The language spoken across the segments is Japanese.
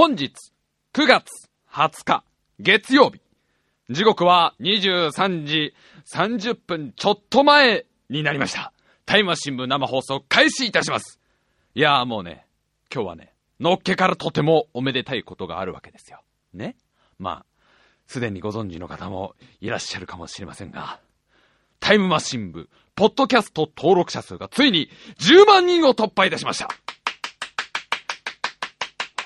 本日、9月20日、月曜日。時刻は23時30分ちょっと前になりました。タイムマシン部生放送開始いたします。いやーもうね、今日はね、のっけからとてもおめでたいことがあるわけですよ。ね？まあ、すでにご存知の方もいらっしゃるかもしれませんが、タイムマシン部、ポッドキャスト登録者数がついに10万人を突破いたしました。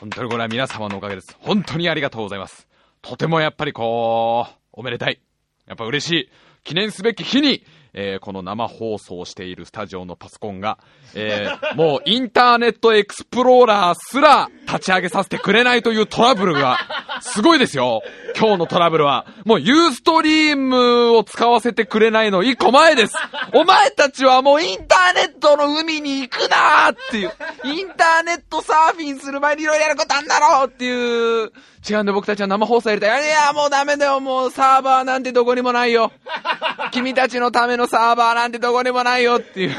本当にこれは皆様のおかげです。本当にありがとうございます。とてもやっぱりこう、おめでたい。やっぱ嬉しい。記念すべき日に、えーこの生放送しているスタジオのパソコンが、えーもうインターネットエクスプローラーすら立ち上げさせてくれないというトラブルが、すごいですよ。今日のトラブルは。もうユーストリームを使わせてくれないの一個前です。お前たちはもうインターネットの海に行くなーっていう。インターネットサーフィンする前にいろいろやることあんだろうっていう。違うんで僕たちは生放送やりたい。いや、もうダメだよ。もうサーバーなんてどこにもないよ。君たちのためのサーバーなんてどこにもないよっていう、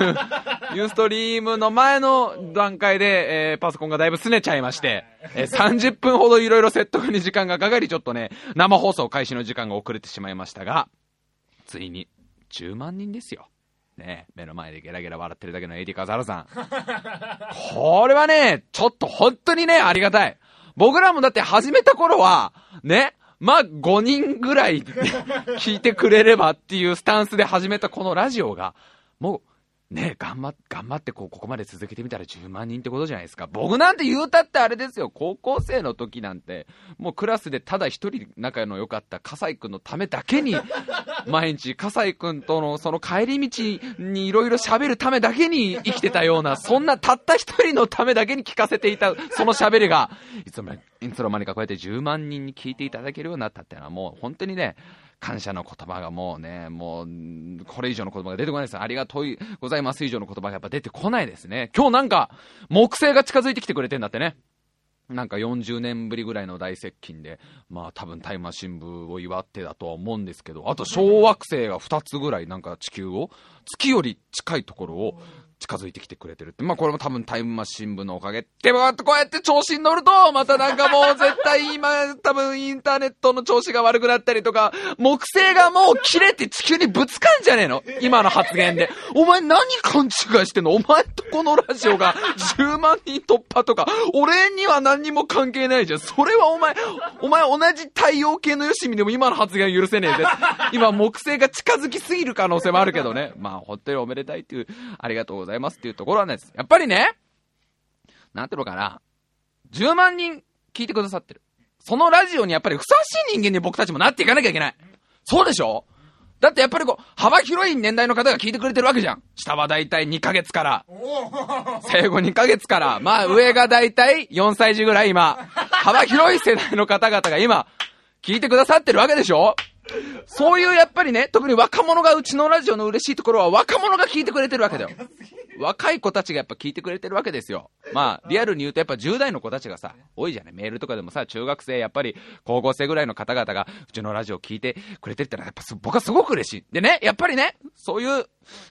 ユーストリームの前の段階で、えーパソコンがだいぶ拗ねちゃいまして、えー30分ほどいろいろ説得に時間がかかり、ちょっとね、生放送開始の時間が遅れてしまいましたが、ついに10万人ですよ。ね目の前でゲラゲラ笑ってるだけのエディカザルさん。これはね、ちょっと本当にね、ありがたい。僕らもだって始めた頃は、ね、まあ、5人ぐらい聞いてくれればっていうスタンスで始めたこのラジオが、もう、ね、頑張っ、頑張ってこう、ここまで続けてみたら10万人ってことじゃないですか。僕なんて言うたってあれですよ。高校生の時なんて、もうクラスでただ一人仲の良かった笠井くんのためだけに、毎日笠井くんとのその帰り道にいろいろ喋るためだけに生きてたような、そんなたった一人のためだけに聞かせていた、その喋りが、いつの間にいつの間にかこうやって10万人に聞いていただけるようになったっていうのはもう本当にね、感謝の言葉がもうね、もう、これ以上の言葉が出てこないです。ありがとうございます以上の言葉がやっぱ出てこないですね。今日なんか、木星が近づいてきてくれてんだってね。なんか40年ぶりぐらいの大接近で、まあ多分タイムマシン部を祝ってだとは思うんですけど、あと小惑星が2つぐらいなんか地球を、月より近いところを近づいてきてくれてるって。まあこれも多分タイムマシン部のおかげ。でもこうやって調子に乗ると、またなんかもう絶対今多分インターネットの調子が悪くなったりとか、木星がもう切れて地球にぶつかんじゃねえの？今の発言で。お前何勘違いしてんの？お前とこのラジオが10万人突破とか、俺には何にも関係ないじゃん。それはお前、お前同じ太陽系のよしみでも今の発言許せねえぜ。今木星が近づきすぎる可能性もあるけどね。まあ本当におめでたいっていう、ありがとうございますっていうところなんです。やっぱりね、なんていうのかな。10万人聞いてくださってる。そのラジオにやっぱりふさわしい人間に僕たちもなっていかなきゃいけない。そうでしょ？だってやっぱりこう、幅広い年代の方が聞いてくれてるわけじゃん。下はだいたい2ヶ月から。生後2ヶ月から。まあ上がだいたい4歳児ぐらい今。幅広い世代の方々が今、聞いてくださってるわけでしょ？そういうやっぱりね、特に若者がうちのラジオの嬉しいところは若者が聞いてくれてるわけだよ。若い子たちがやっぱ聞いてくれてるわけですよ。まあ、リアルに言うとやっぱ10代の子たちがさ、多いじゃないメールとかでもさ、中学生、やっぱり高校生ぐらいの方々がうちのラジオ聞いてくれてるってのはやっぱ僕はすごく嬉しい。でね、やっぱりね、そういう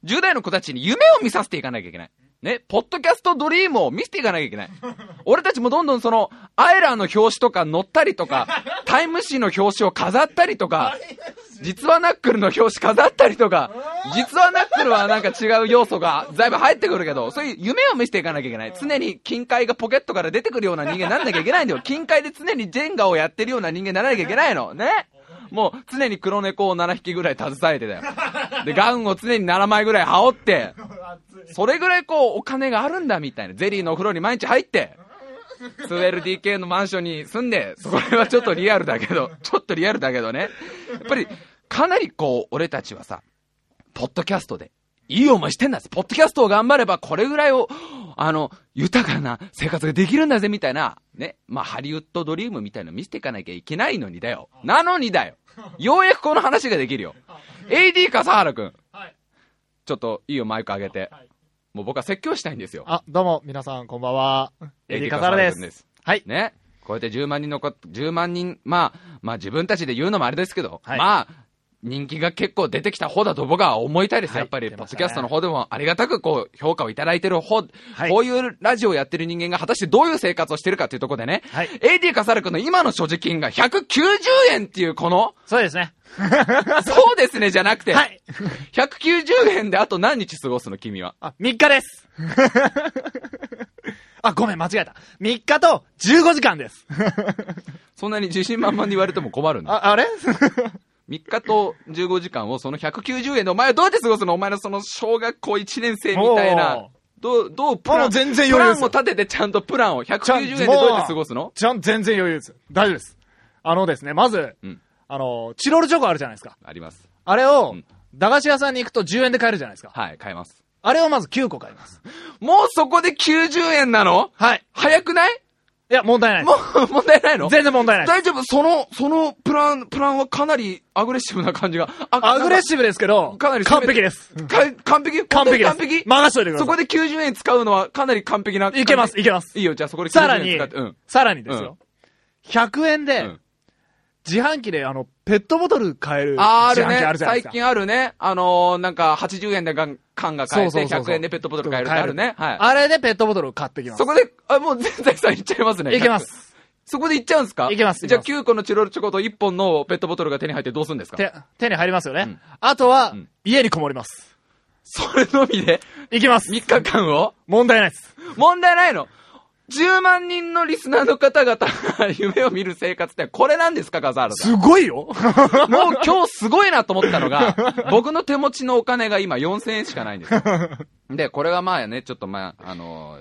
10代の子たちに夢を見させていかなきゃいけない。ね、ポッドキャストドリームを見せていかなきゃいけない。俺たちもどんどんその、アイラーの表紙とか載ったりとか、タイム誌の表紙を飾ったりとか、実はナックルの表紙飾ったりとか、実はナックルはなんか違う要素がだいぶ入ってくるけど、そういう夢を見せていかなきゃいけない。常に金塊がポケットから出てくるような人間になんなきゃいけないんだよ。金塊で常にジェンガをやってるような人間にならなきゃいけないの。ねもう常に黒猫を7匹ぐらい携えてだよ。で、ガウンを常に7枚ぐらい羽織って、それぐらいこうお金があるんだみたいな。ゼリーのお風呂に毎日入って、2LDK のマンションに住んで、それはちょっとリアルだけど、ちょっとリアルだけどね。やっぱり、かなりこう、俺たちはさ、ポッドキャストで、いい思いしてんだポッドキャストを頑張れば、これぐらいを、あの、豊かな生活ができるんだぜ、みたいな、ね。まあ、ハリウッドドリームみたいなの見せていかなきゃいけないのにだよ。なのにだよ。ようやくこの話ができるよ。AD 笠原くん。はい。ちょっと、いいよ、マイク上げて。はい。もう僕は説教したいんですよ。あ、どうも、皆さん、こんばんは。エディカザラで笠原君す。はい。ね。こうやって10万人のこ、10万人、まあ、まあ自分たちで言うのもあれですけど、はいまあ、人気が結構出てきた方だと僕は思いたいです。はいやっぱり、ポッドキャストの方でもありがたくこう、評価をいただいてる方、はいこういうラジオをやってる人間が果たしてどういう生活をしてるかっていうところでね、はい AD 笠原くんの今の所持金が190円っていうこの、そうですね。そうですねじゃなくて、はい。190円であと何日過ごすの君は？あ、3日です。あ、ごめん、間違えた。3日と15時間です。そんなに自信満々に言われても困るんだ。あ、あれ？3日と15時間をその190円でお前はどうやって過ごすの？お前のその小学校1年生みたいな。どう、どうプラン、全然プラン余裕ですよを立ててちゃんとプランを190円でどうやって過ごすの？ちゃん、全然余裕です。大丈夫です。あのですね、まず、うんあの、チロルチョコあるじゃないですか。あります。あれを、うん駄菓子屋さんに行くと10円で買えるじゃないですか。はい、買えます。あれをまず9個買います。もうそこで90円なの？はい。早くない？いや、問題ないでもう問題ないの？す。全然問題ない。大丈夫？その、そのプラン、プランはかなりアグレッシブな感じが。あアグレッシシブですけど、かなり完璧です。完璧？完璧です。完璧？任しといてください。そこで90円使うのはかなり完璧な。いけます、いけます。いいよ、じゃあそこでさらに90円使って。うん。、さらにですよ。100円で、うん自販機であの、ペットボトル買える自あーあるね販機ある。じゃないで最すか。近あるね。あのー、なんか80円で缶缶が買えて、そうそうそうそう100円でペットボトル買えるってあるね。はい。あれでペットボトルを買ってきます。そこで、あ、もう全財産いっちゃいますね。いけま。す。そこでいっちゃうんですか？いけますじゃあいけ9個のチロルチョコと1本のペットボトルが手に入ってどうするんですか？手、手に入りますよね。うんあとは、うん家にこもります。それのみで？いきます。3日間を？問題ないです。問題ないの？?10 万人のリスナーの方々が 夢を見る生活ってこれなんですか、笠原さん。すごいよ。もう今日すごいなと思ったのが、僕の手持ちのお金が今4000円しかないんですよ。で、これはまあね、ちょっとまあ、あの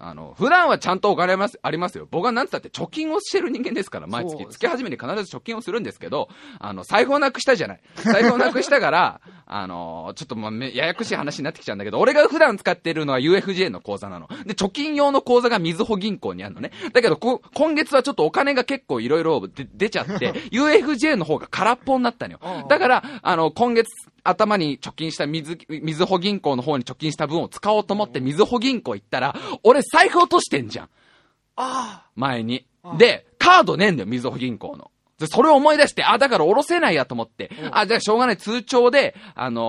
あの、普段はちゃんとお金ありますありますよ。僕はなんつったって貯金をしてる人間ですから、毎月。月始めに必ず貯金をするんですけど、あの、財布をなくしたじゃない。財布をなくしたから、あの、ちょっとまややこしい話になってきちゃうんだけど、俺が普段使ってるのは UFJ の口座なの。で、貯金用の口座がみずほ銀行にあるのね。だけど、こ今月はちょっとお金が結構いろいろ出ちゃって、UFJ の方が空っぽになったのよ。だから、あの、今月、頭に貯金した水、みずほ銀行の方に貯金した分を使おうと思ってみずほ銀行行ったら、俺財布落としてんじゃん。あ前に。で、カードねえんだよ、みずほ銀行の。で、それを思い出して、あ、だから下ろせないやと思って、あ、じゃあしょうがない、通帳で、あのー、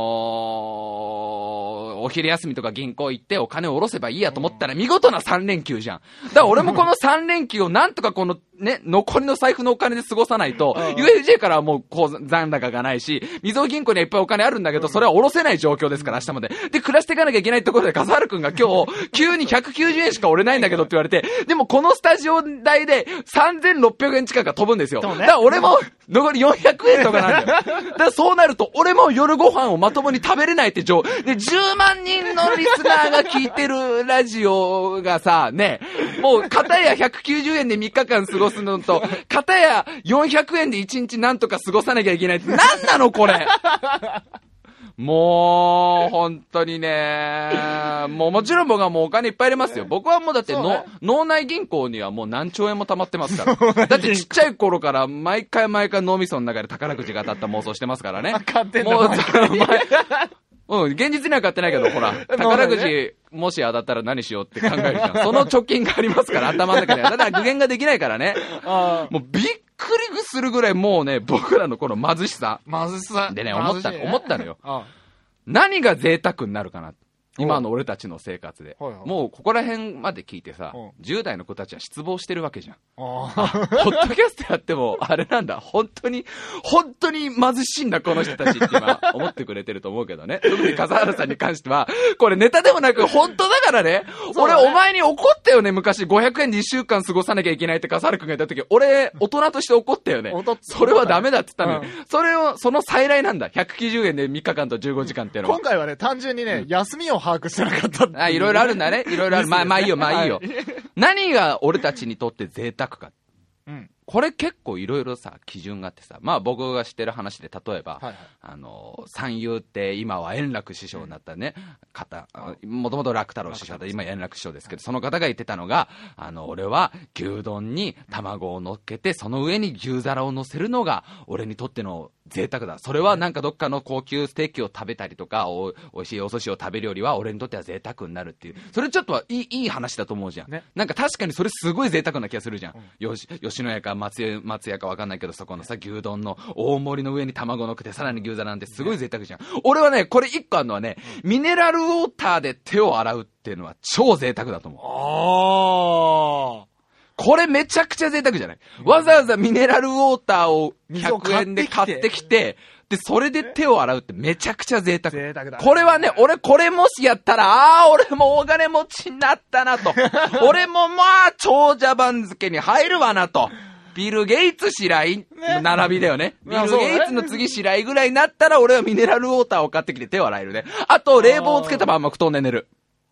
お昼休みとか銀行行ってお金を下ろせばいいやと思ったら、見事な3連休じゃん。だから俺もこの3連休をなんとかこの、ね、残りの財布のお金で過ごさないと、UFJ からはもう、こう、残高がないし、みずほ銀行にはいっぱいお金あるんだけど、それは下ろせない状況ですから、明日まで。で、暮らしていかなきゃいけないところで、笠原くんが今日、急に190円しか折れないんだけどって言われて、でもこのスタジオ代で3600円近くが飛ぶんですよ。だから俺も、残り400円とかなんだよ。だからそうなると、俺も夜ご飯をまともに食べれないって状、で、10万人のリスナーが聞いてるラジオがさ、ね、もう、片や190円で3日間過ごすのと、片や400円で1日なんとか過ごさなきゃいけない。って、なんなのこれ？もう、本当にね、もうもちろん僕はもうお金いっぱい入れますよ。僕はもうだっての、ね。脳内銀行にはもう何兆円も貯まってますから。だってちっちゃい頃から毎回毎回脳みその中で宝くじが当たった妄想してますからね。買ってんだ。もう、うん、現実には買ってないけど、ほら、宝くじ、もし当たったら何しようって考えるじゃん。その貯金がありますから、頭の中には。ただ、具現ができないからね。あもうびっくりするぐらいもうね、僕らのこの貧しさ。まずさ。でね、思った、思ったのよ。あ何が贅沢になるかな。今の俺たちの生活で。はいはいもうここら辺まで聞いてさうん、10代の子たちは失望してるわけじゃん。あポッドキャストやっても、あれなんだ、本当に、本当に貧しいんだ、この人たちって今、思ってくれてると思うけどね。特に笠原さんに関しては、これネタでもなく、本当だからね。ねお前に怒ったよね、昔。500円で1週間過ごさなきゃいけないって笠原くんが言った時、俺、大人として怒ったよね。それはダメだって言ったのよ。うそれを、その再来なんだ。190円で3日間と15時間っていうのは今。回はね、単純にね、休みを把握してなかったっあ、いろいろあるんだね。いろいろある。まあ、まあいいよ、まあいいよはい。何が俺たちにとって贅沢か。うん。これ結構いろいろさ、基準があってさ、まあ僕が知ってる話で、例えば、はいはいあの、三遊って今は円楽師匠になったね、方、もともと楽太郎師匠で、今円楽師匠ですけど、その方が言ってたのが、あの、俺は牛丼に卵を乗っけて、その上に牛皿を乗せるのが、俺にとっての贅沢だ。それはなんかどっかの高級ステーキを食べたりとか、お美味しいお寿司を食べるよりは、俺にとっては贅沢になるっていう。それちょっとはいいいい話だと思うじゃん。ねなんか確かにそれすごい贅沢な気がするじゃん。よし、吉野家か松屋松屋かわかんないけど、そこのさ、牛丼の大盛りの上に卵乗っけて、さらに牛座なんてすごい贅沢じゃん。俺はね、これ一個あるのはね、ミネラルウォーターで手を洗うっていうのは超贅沢だと思う。ああ。これめちゃくちゃ贅沢じゃない？わざわざミネラルウォーターを水を100円で買ってきて、で、それで手を洗うってめちゃくちゃ贅沢。贅沢だねこれはね、俺これもしやったら、ああ、俺もお金持ちになったなと。俺もまあ、長者番付に入るわなと。ビル・ゲイツ白井、並びだよね。ビル・ゲイツの次白井ぐらいになったら、俺はミネラルウォーターを買ってきて手を洗えるね。あと、冷房をつけたまんま布団で寝る。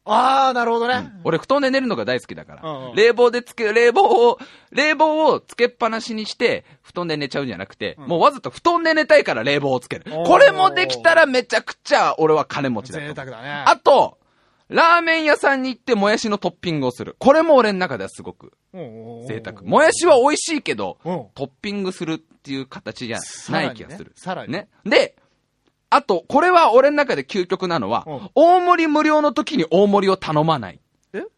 ああ、なるほどね。俺、布団で寝るのが大好きだから。うんうん冷房でつけ、冷房を、冷房をつけっぱなしにして、布団で寝ちゃうんじゃなくて、もうわざと布団で寝たいから冷房をつける。これもできたらめちゃくちゃ俺は金持ちだと。贅沢だね。あと、ラーメン屋さんに行ってもやしのトッピングをする。これも俺の中ではすごく贅沢。もやしは美味しいけど、うんトッピングするっていう形じゃない気がする。さらにねね。で、あと、これは俺の中で究極なのは、うん大盛り無料の時に大盛りを頼まない。え？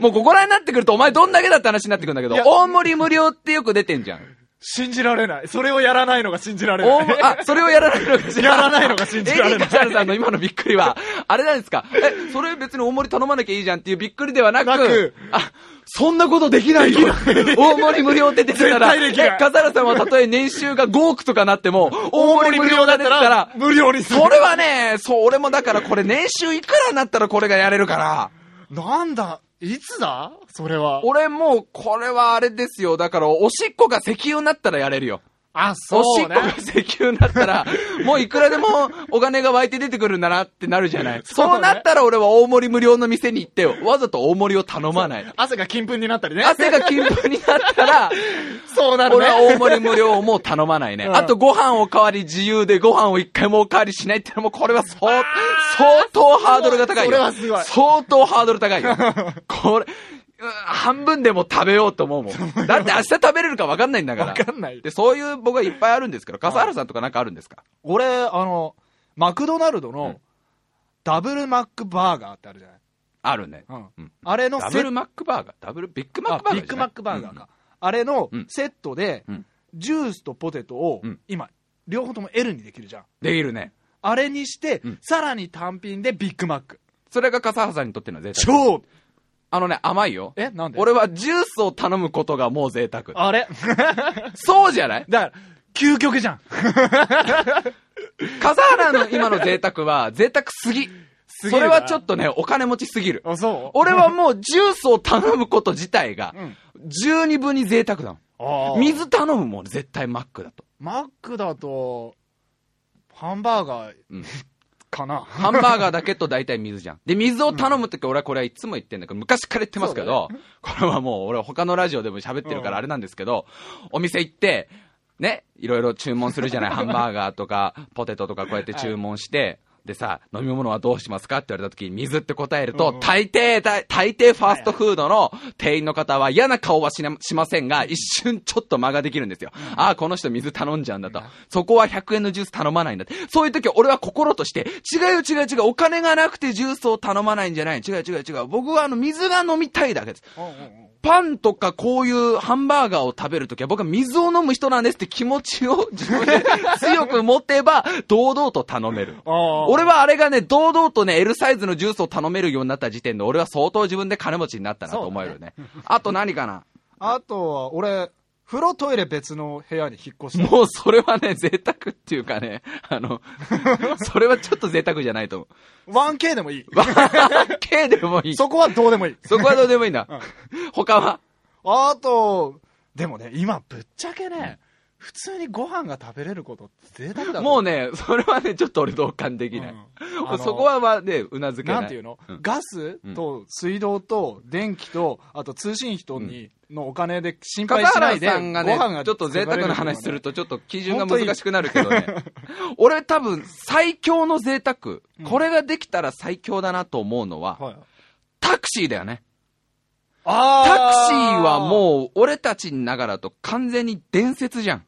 もうここら辺になってくると、お前どんだけだって話になってくるんだけど大盛り無料ってよく出てんじゃん。信じられない。それをやらないのが信じられない。あ、それをやらないのかしらやらないのが信じられないエリルさんの今のびっくりは、あれなんですか？え、それ別に大盛り頼まなきゃいいじゃんっていうびっくりではなく、なくあ、そんなことできないよ。大盛り無料って出てたら、絶対できないえ、笠原さんはたとえ年収が5億とかなっても、大盛り無料が出てたら、無料にする。それはね、そう、俺もだからこれ年収いくらになったらこれがやれるから、なんだいつだ？それは。俺もうこれはあれですよ。だから、おしっこが石油になったらやれるよ。あ、おしそうねっこが。石油になったら、もういくらでもお金が湧いて出てくるんだなってなるじゃない。そうなったら俺は大盛り無料の店に行ってよ。わざと大盛りを頼まない。汗が金粉になったりね。汗が金粉になったら、そうなるね。俺は大盛り無料をもう頼まないね。うんあとご飯おかわり自由でご飯を一回もおかわりしないってのもこれは相相当ハードルが高いよ。それはすごい相当ハードル高いよ。これ、うん半分でも食べようと思うもん。だって明日食べれるか分かんないんだから。わかんないで、そういう僕はいっぱいあるんですけど、笠原さんとかなんかあるんですか？俺、あの、マクドナルドのうんダブルマックバーガーってあるじゃない？あるね。うんうんあれのダブルマックバーガー？ダブルビッグマッあクバーガービッグマックバーガーうんか。あれのうんセットでうん、ジュースとポテトをうん、今、両方とも L にできるじゃん。できるね。あれにしてうん、さらに単品でビッグマック。それが笠原さんにとっての贅沢。超あのね、甘いよ。えなんで？俺はジュースを頼むことがもう贅沢。あれ？そうじゃない？だから、究極じゃん。笠原の今の贅沢は贅沢すぎ。それはちょっとね、お金持ちすぎる。あ、そう？俺はもうジュースを頼むこと自体がうん、十二分に贅沢だもん。水頼むもん、絶対マックだと。マックだと、ハンバーガーうんかな。ハンバーガーだけと大体水じゃん。で、水を頼むとき俺はこれはいつも言ってんだけど、昔から言ってますけど、これはもう俺他のラジオでも喋ってるからあれなんですけど、お店行って、ね、いろいろ注文するじゃない。ハンバーガーとか、ポテトとかこうやって注文して、でさ、飲み物はどうしますかって言われた時に水って答えると、うんうん大抵、大大抵ファーストフードの店員の方は嫌な顔はしませんが、一瞬ちょっと間ができるんですよ。ああ、この人水頼んじゃうんだと。そこは100円のジュース頼まないんだって。そういう時は俺は心として、違うよ違う違う、お金がなくてジュースを頼まないんじゃない。違う違う違う。僕はあの水が飲みたいだけです。パンとかこういうハンバーガーを食べるときは僕は水を飲む人なんですって気持ちを自分で強く持てば堂々と頼める。俺はあれがね、堂々とね、L サイズのジュースを頼めるようになった時点で俺は相当自分で金持ちになったなと思えるよね。あと何かな？あとは、俺、風呂トイレ別の部屋に引っ越した。もうそれはね、贅沢っていうかね、あの、それはちょっと贅沢じゃないと思 1K でもいい。う。K でもいい。そそこはどうでもいい。こはどうでもいいんだ。他は？あと、でもね、今ぶっちゃけね、普通にご飯が食べれることって贅沢だもうね、ね、それはね、ちょっと俺同感できない。うん。そこはまあね、うなずけない。なんていうの、うん。ガスと水道と電気と、あと通信費とに、のお金で心配しないで、さんがねご飯が、ちょっと贅沢な話すると、ちょっと基準が難しくなるけどね。俺多分、最強の贅沢、これができたら最強だなと思うのは、はい、タクシーだよね。あタクシーはもう、俺たちながらと完全に伝説じゃん。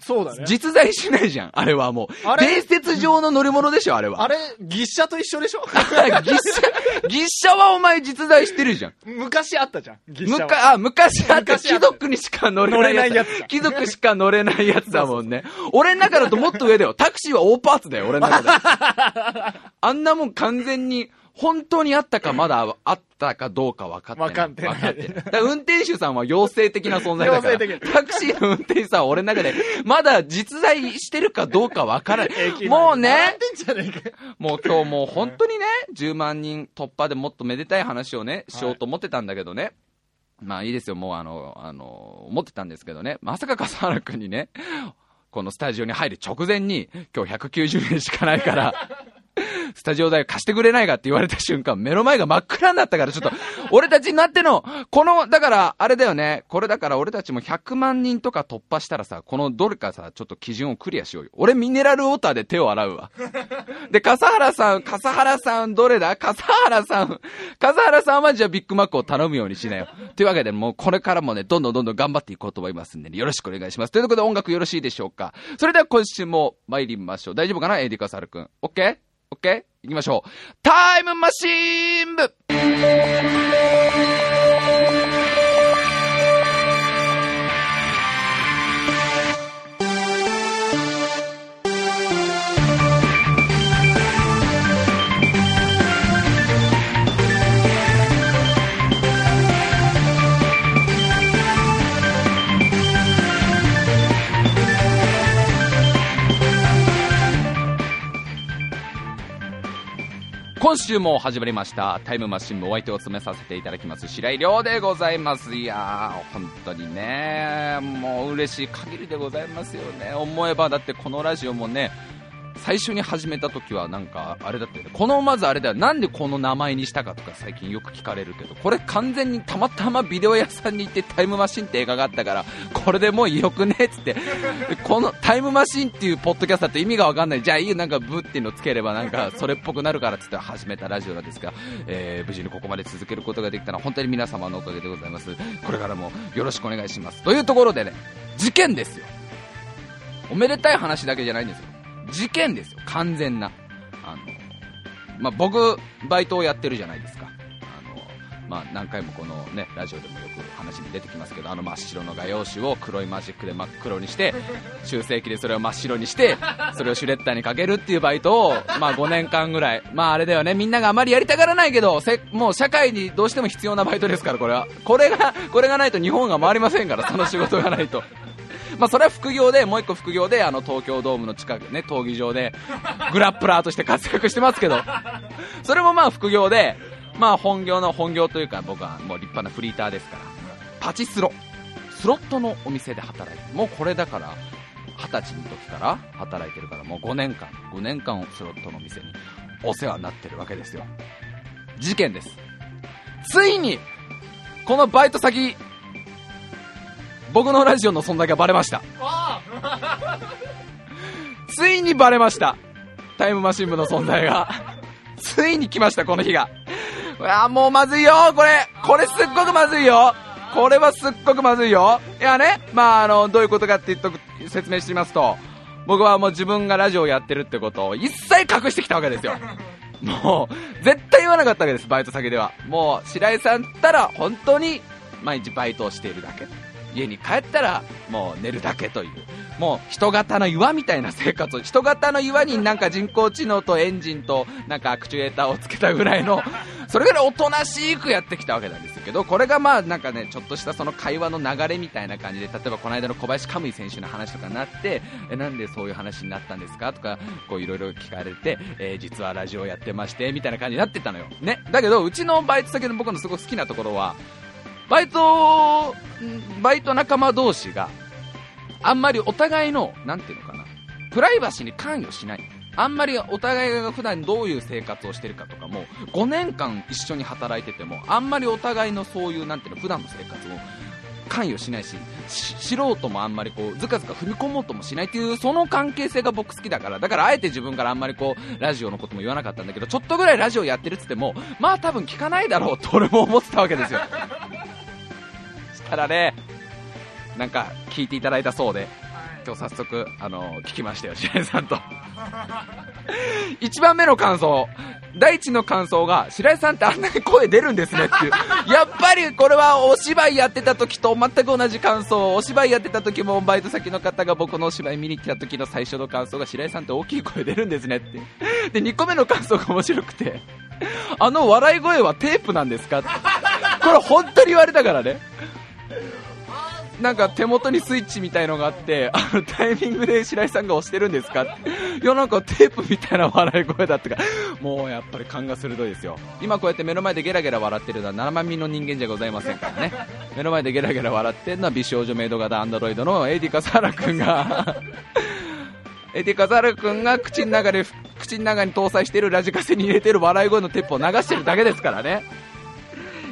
そうだね。実在しないじゃん、あれはもう。あれ？伝説上の乗り物でしょ、あれは。あれ、ギ車と一緒でしょ？ギッシャ、ギッシャはお前実在してるじゃん。昔あったじゃん。ギ車あ、昔あった貴族にしか乗れないやつ。やつだ貴族しか乗れないやつだもんね。俺の中だともっと上だよ。タクシーは大パーツだよ、俺の中で。あんなもん完全に、本当にあったかまだあったかどうか分かってない。分かってない分かってない。だ運転手さんは妖精的な存在だから。妖精的タクシーの運転手さんは俺の中で、まだ実在してるかどうか分からない。もうね。もう今日もう本当にね、10万人突破でもっとめでたい話をね、しようと思ってたんだけどね。まあいいですよ、もうあの、あの、思ってたんですけどね。まさか笠原くんにね、このスタジオに入る直前に、今日190円しかないから、スタジオ代貸してくれないかって言われた瞬間、目の前が真っ暗になったから、ちょっと、俺たちになっての、この、だから、あれだよね、これだから俺たちも100万人とか突破したらさ、このどれかさ、ちょっと基準をクリアしようよ。俺ミネラルウォーターで手を洗うわ。で、笠原さん、笠原さん、どれだ？笠原さん。笠原さんはじゃあビッグマックを頼むようにしなよ。というわけで、もうこれからもね、どんどんどんどん頑張っていこうと思いますんで、ね、よろしくお願いします。ということで音楽よろしいでしょうかそれでは今週も参りましょう。大丈夫かな？ AD 笠原くん。オッケー？オッケー？行きましょう。タイムマシーン部今週も始まりました。タイムマシンもお相手を務めさせていただきます。白井亮でございます。いやー本当にねもう嬉しい限りでございますよね。思えばだってこのラジオもね最初に始めた時はなんかあれだったよね。このまずあれだよ。なんでこの名前にしたかとか最近よく聞かれるけどこれ完全にたまたまビデオ屋さんに行ってタイムマシンって映画があったからこれでもうよくねっつって。このタイムマシンっていうポッドキャスターって意味がわかんない。じゃあいいよなんかブっていうのつければなんかそれっぽくなるからっつって始めたラジオなんですが、えー無事にここまで続けることができたのは本当に皆様のおかげでございます。これからもよろしくお願いします。というところでね事件ですよ。おめでたい話だけじゃないんですよ。事件ですよ。完全な。あの、まあ、僕バイトをやってるじゃないですか。あの、まあ、何回もこのねラジオでもよく話に出てきますけどあの真っ白の画用紙を黒いマジックで真っ黒にして 修正機でそれを真っ白にしてそれをシュレッダーにかけるっていうバイトを、まあ、5年間ぐらい。まああれだよね。みんながあまりやりたがらないけどせもう社会にどうしても必要なバイトですからこれは。これがこれがないと日本が回りませんからその仕事がないと。まあ、それは副業で、もう一個副業で、あの、東京ドームの近くね、闘技場で、グラップラーとして活躍してますけど、それもまあ副業で、まあ本業の本業というか、僕はもう立派なフリーターですから、パチスロ、スロットのお店で働いて、もうこれだから、二十歳の時から働いてるから、もう5年間、5年間スロットのお店にお世話になってるわけですよ。事件です。ついに、このバイト先、僕のラジオの存在がバレました。ついにバレました。タイムマシン部の存在が。ついに来ました、この日が。うわもうまずいよ、これ。これすっごくまずいよ。これはすっごくまずいよ。いやね、まあ、あの、どういうことかって言っとく、説明してみますと、僕はもう自分がラジオをやってるってことを一切隠してきたわけですよ。もう、絶対言わなかったわけです、バイト先では。もう、白井さんったら、本当に、毎日バイトをしているだけ。家に帰ったら、もう寝るだけという。もう、人型の岩みたいな生活を、人型の岩になんか人工知能とエンジンと、なんかアクチュエーターをつけたぐらいの、それぐらいおとなしくやってきたわけなんですけど、これがまあなんかね、ちょっとしたその会話の流れみたいな感じで、例えばこの間の小林カムイ選手の話とかになって、え、なんでそういう話になったんですか？とか、いろいろ聞かれて、え実はラジオやってまして、みたいな感じになってたのよ。ね。だけど、うちのバイト先の僕のすごく好きなところは、バイト、バイト仲間同士が、あんまりお互いの、なんていうのかな、プライバシーに関与しない。あんまりお互いが普段どういう生活をしてるかとかも、5年間一緒に働いてても、あんまりお互いのそういう、なんていうの、普段の生活を関与しないし、素人もあんまりこう、ずかずか踏み込もうともしないっていう、その関係性が僕好きだから、だからあえて自分からあんまりこう、ラジオのことも言わなかったんだけど、ちょっとぐらいラジオやってるっつっても、まあ多分聞かないだろうと俺も思ってたわけですよ。したらね、なんか聞いていただいたそうで、今日早速、あの、聞きましたよ、白井さんと。一番目の感想。第一の感想が、白井さんってあんなに声出るんですねっていう。やっぱりこれはお芝居やってた時と全く同じ感想。お芝居やってた時もバイト先の方が僕のお芝居見に来た時の最初の感想が、白井さんって大きい声出るんですねって。で、2個目の感想が面白くて、あの笑い声はテープなんですかって。これ本当に言われたからね。なんか手元にスイッチみたいのがあって、あのタイミングで白井さんが押してるんですかって。いや、なんかテープみたいな笑い声だったから、もうやっぱり勘が鋭いですよ。今こうやって目の前でゲラゲラ笑ってるのは7万人の人間じゃございませんからね。目の前でゲラゲラ笑ってるのは美少女メイド型アンドロイドのエディカサラ君が、エディカサラ君が口の中で、口の中に搭載しているラジカセに入れてる笑い声のテープを流してるだけですからね。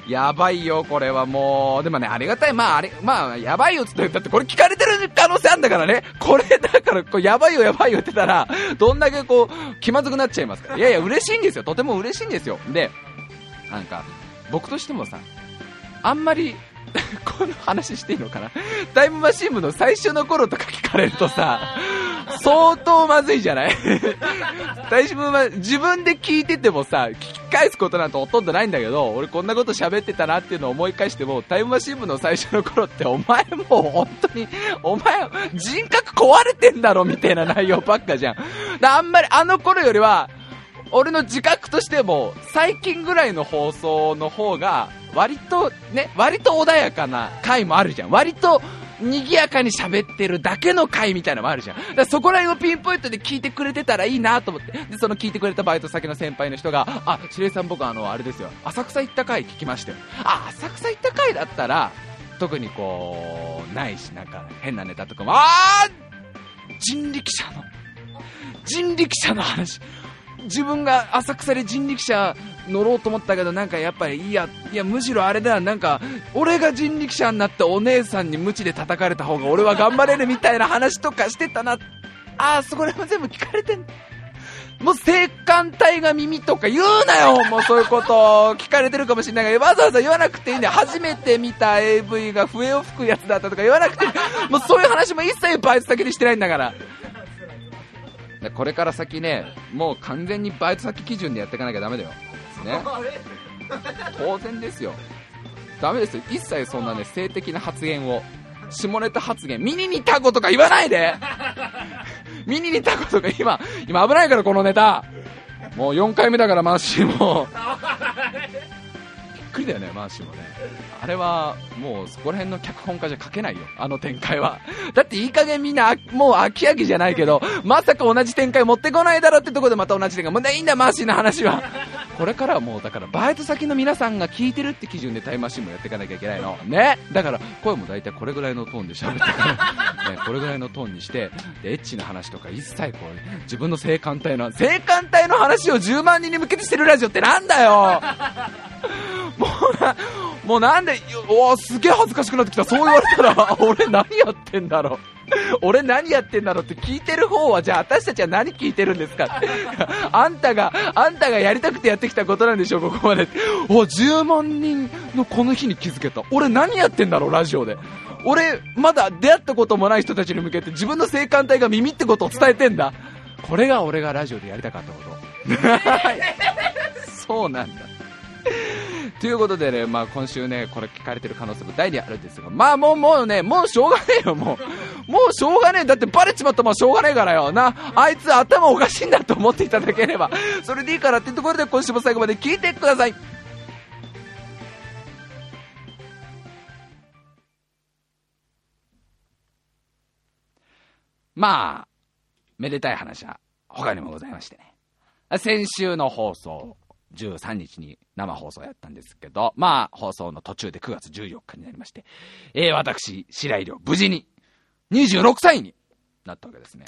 やばいよ、これはもう。でもね、ありがたい。まあ、あれ、まあ、やばいよっつって、だってこれ聞かれてる可能性あんだからね。これだから、こうやばいよ、やばいよって言ったら、どんだけこう、気まずくなっちゃいますから。いやいや、嬉しいんですよ。とても嬉しいんですよ。で、なんか、僕としてもさ、あんまり、この話していいのかなタイムマシン部の最初の頃とか聞かれるとさ、相当まずいじゃない？大丈夫は自分で聞いててもさ、聞き返すことなんてほとんどないんだけど、俺こんなこと喋ってたなっていうのを思い返しても、タイムマシン部の最初の頃ってお前もう本当に、お前人格壊れてんだろみたいな内容ばっかじゃん。だあんまりあの頃よりは、俺の自覚としても、最近ぐらいの放送の方が、割とね、割と穏やかな回もあるじゃん。割と、賑やかに喋ってるだけの回みたいなのもあるじゃん。だからそこら辺をピンポイントで聞いてくれてたらいいなと思って。で、その聞いてくれたバイト先の先輩の人が、あ、白井さん僕あの、あれですよ。浅草行った回聞きましたよ。あ、浅草行った回だったら、特にこう、ないし、なんか変なネタとかも、あー人力車の、人力車の話。自分が浅草で人力車乗ろうと思ったけどなんかやっぱりいやいやむしろあれだな。んか俺が人力車になってお姉さんに鞭で叩かれた方が俺は頑張れるみたいな話とかしてたな。ああそこら辺も全部聞かれてん。もう青函隊が耳とか言うなよ。もうそういうこと聞かれてるかもしれないからわざわざ言わなくていいんだよ。初めて見た AV が笛を吹くやつだったとか言わなくていい。もうそういう話も一切バイト先でしてないんだからこれから先ね、もう完全にバイト先基準でやっていかなきゃダメだよ。ね。当然ですよ。ダメですよ。一切そんなね、性的な発言を、下ネタ発言、ミニにタコとか言わないで ミニにタコとか今、今危ないからこのネタ。もう4回目だからマーシーも。くりだよね、マーシーもね。あれは、もうそこら辺の脚本家じゃ書けないよ、あの展開は。だっていい加減みんな、あもう飽き飽きじゃないけど、まさか同じ展開持ってこないだろってとこでまた同じ展開。もういいんだ、マーシーの話は。これからはもう、だから、バイト先の皆さんが聞いてるって基準でタイムマシンもやっていかなきゃいけないの。ね。だから、声も大体これぐらいのトーンで喋ってから、ね、これぐらいのトーンにして、で、エッチな話とか一切こう、ね、自分の性感帯の、性感帯の話を10万人に向けてしてるラジオってなんだよ もうな、もうなんで、おーすげえ恥ずかしくなってきた。そう言われたら、俺何やってんだろう。俺何やってんだろうって聞いてる方は、じゃあ私たちは何聞いてるんですかって。あんたが、あんたがやりたくてやってきたことなんでしょう、ここまで。お、10万人のこの日に気づけた。俺何やってんだろう、ラジオで。俺、まだ出会ったこともない人たちに向けて自分の性感帯が耳ってことを伝えてんだ。これが俺がラジオでやりたかったこと。そうなんだ。ということでね、まあ今週ね、これ聞かれてる可能性も大にあるんですが、まあもうもうね、もうしょうがねえよ、もう。もうしょうがねえ。だってバレちまったもんしょうがねえからよ。な、あいつ頭おかしいんだと思っていただければ、それでいいからってところで今週も最後まで聞いてください。まあ、めでたい話は他にもございましてね。先週の放送、13日に生放送やったんですけど、まあ、放送の途中で9月14日になりまして、えー、私、白井亮、無事に26歳になったわけですね。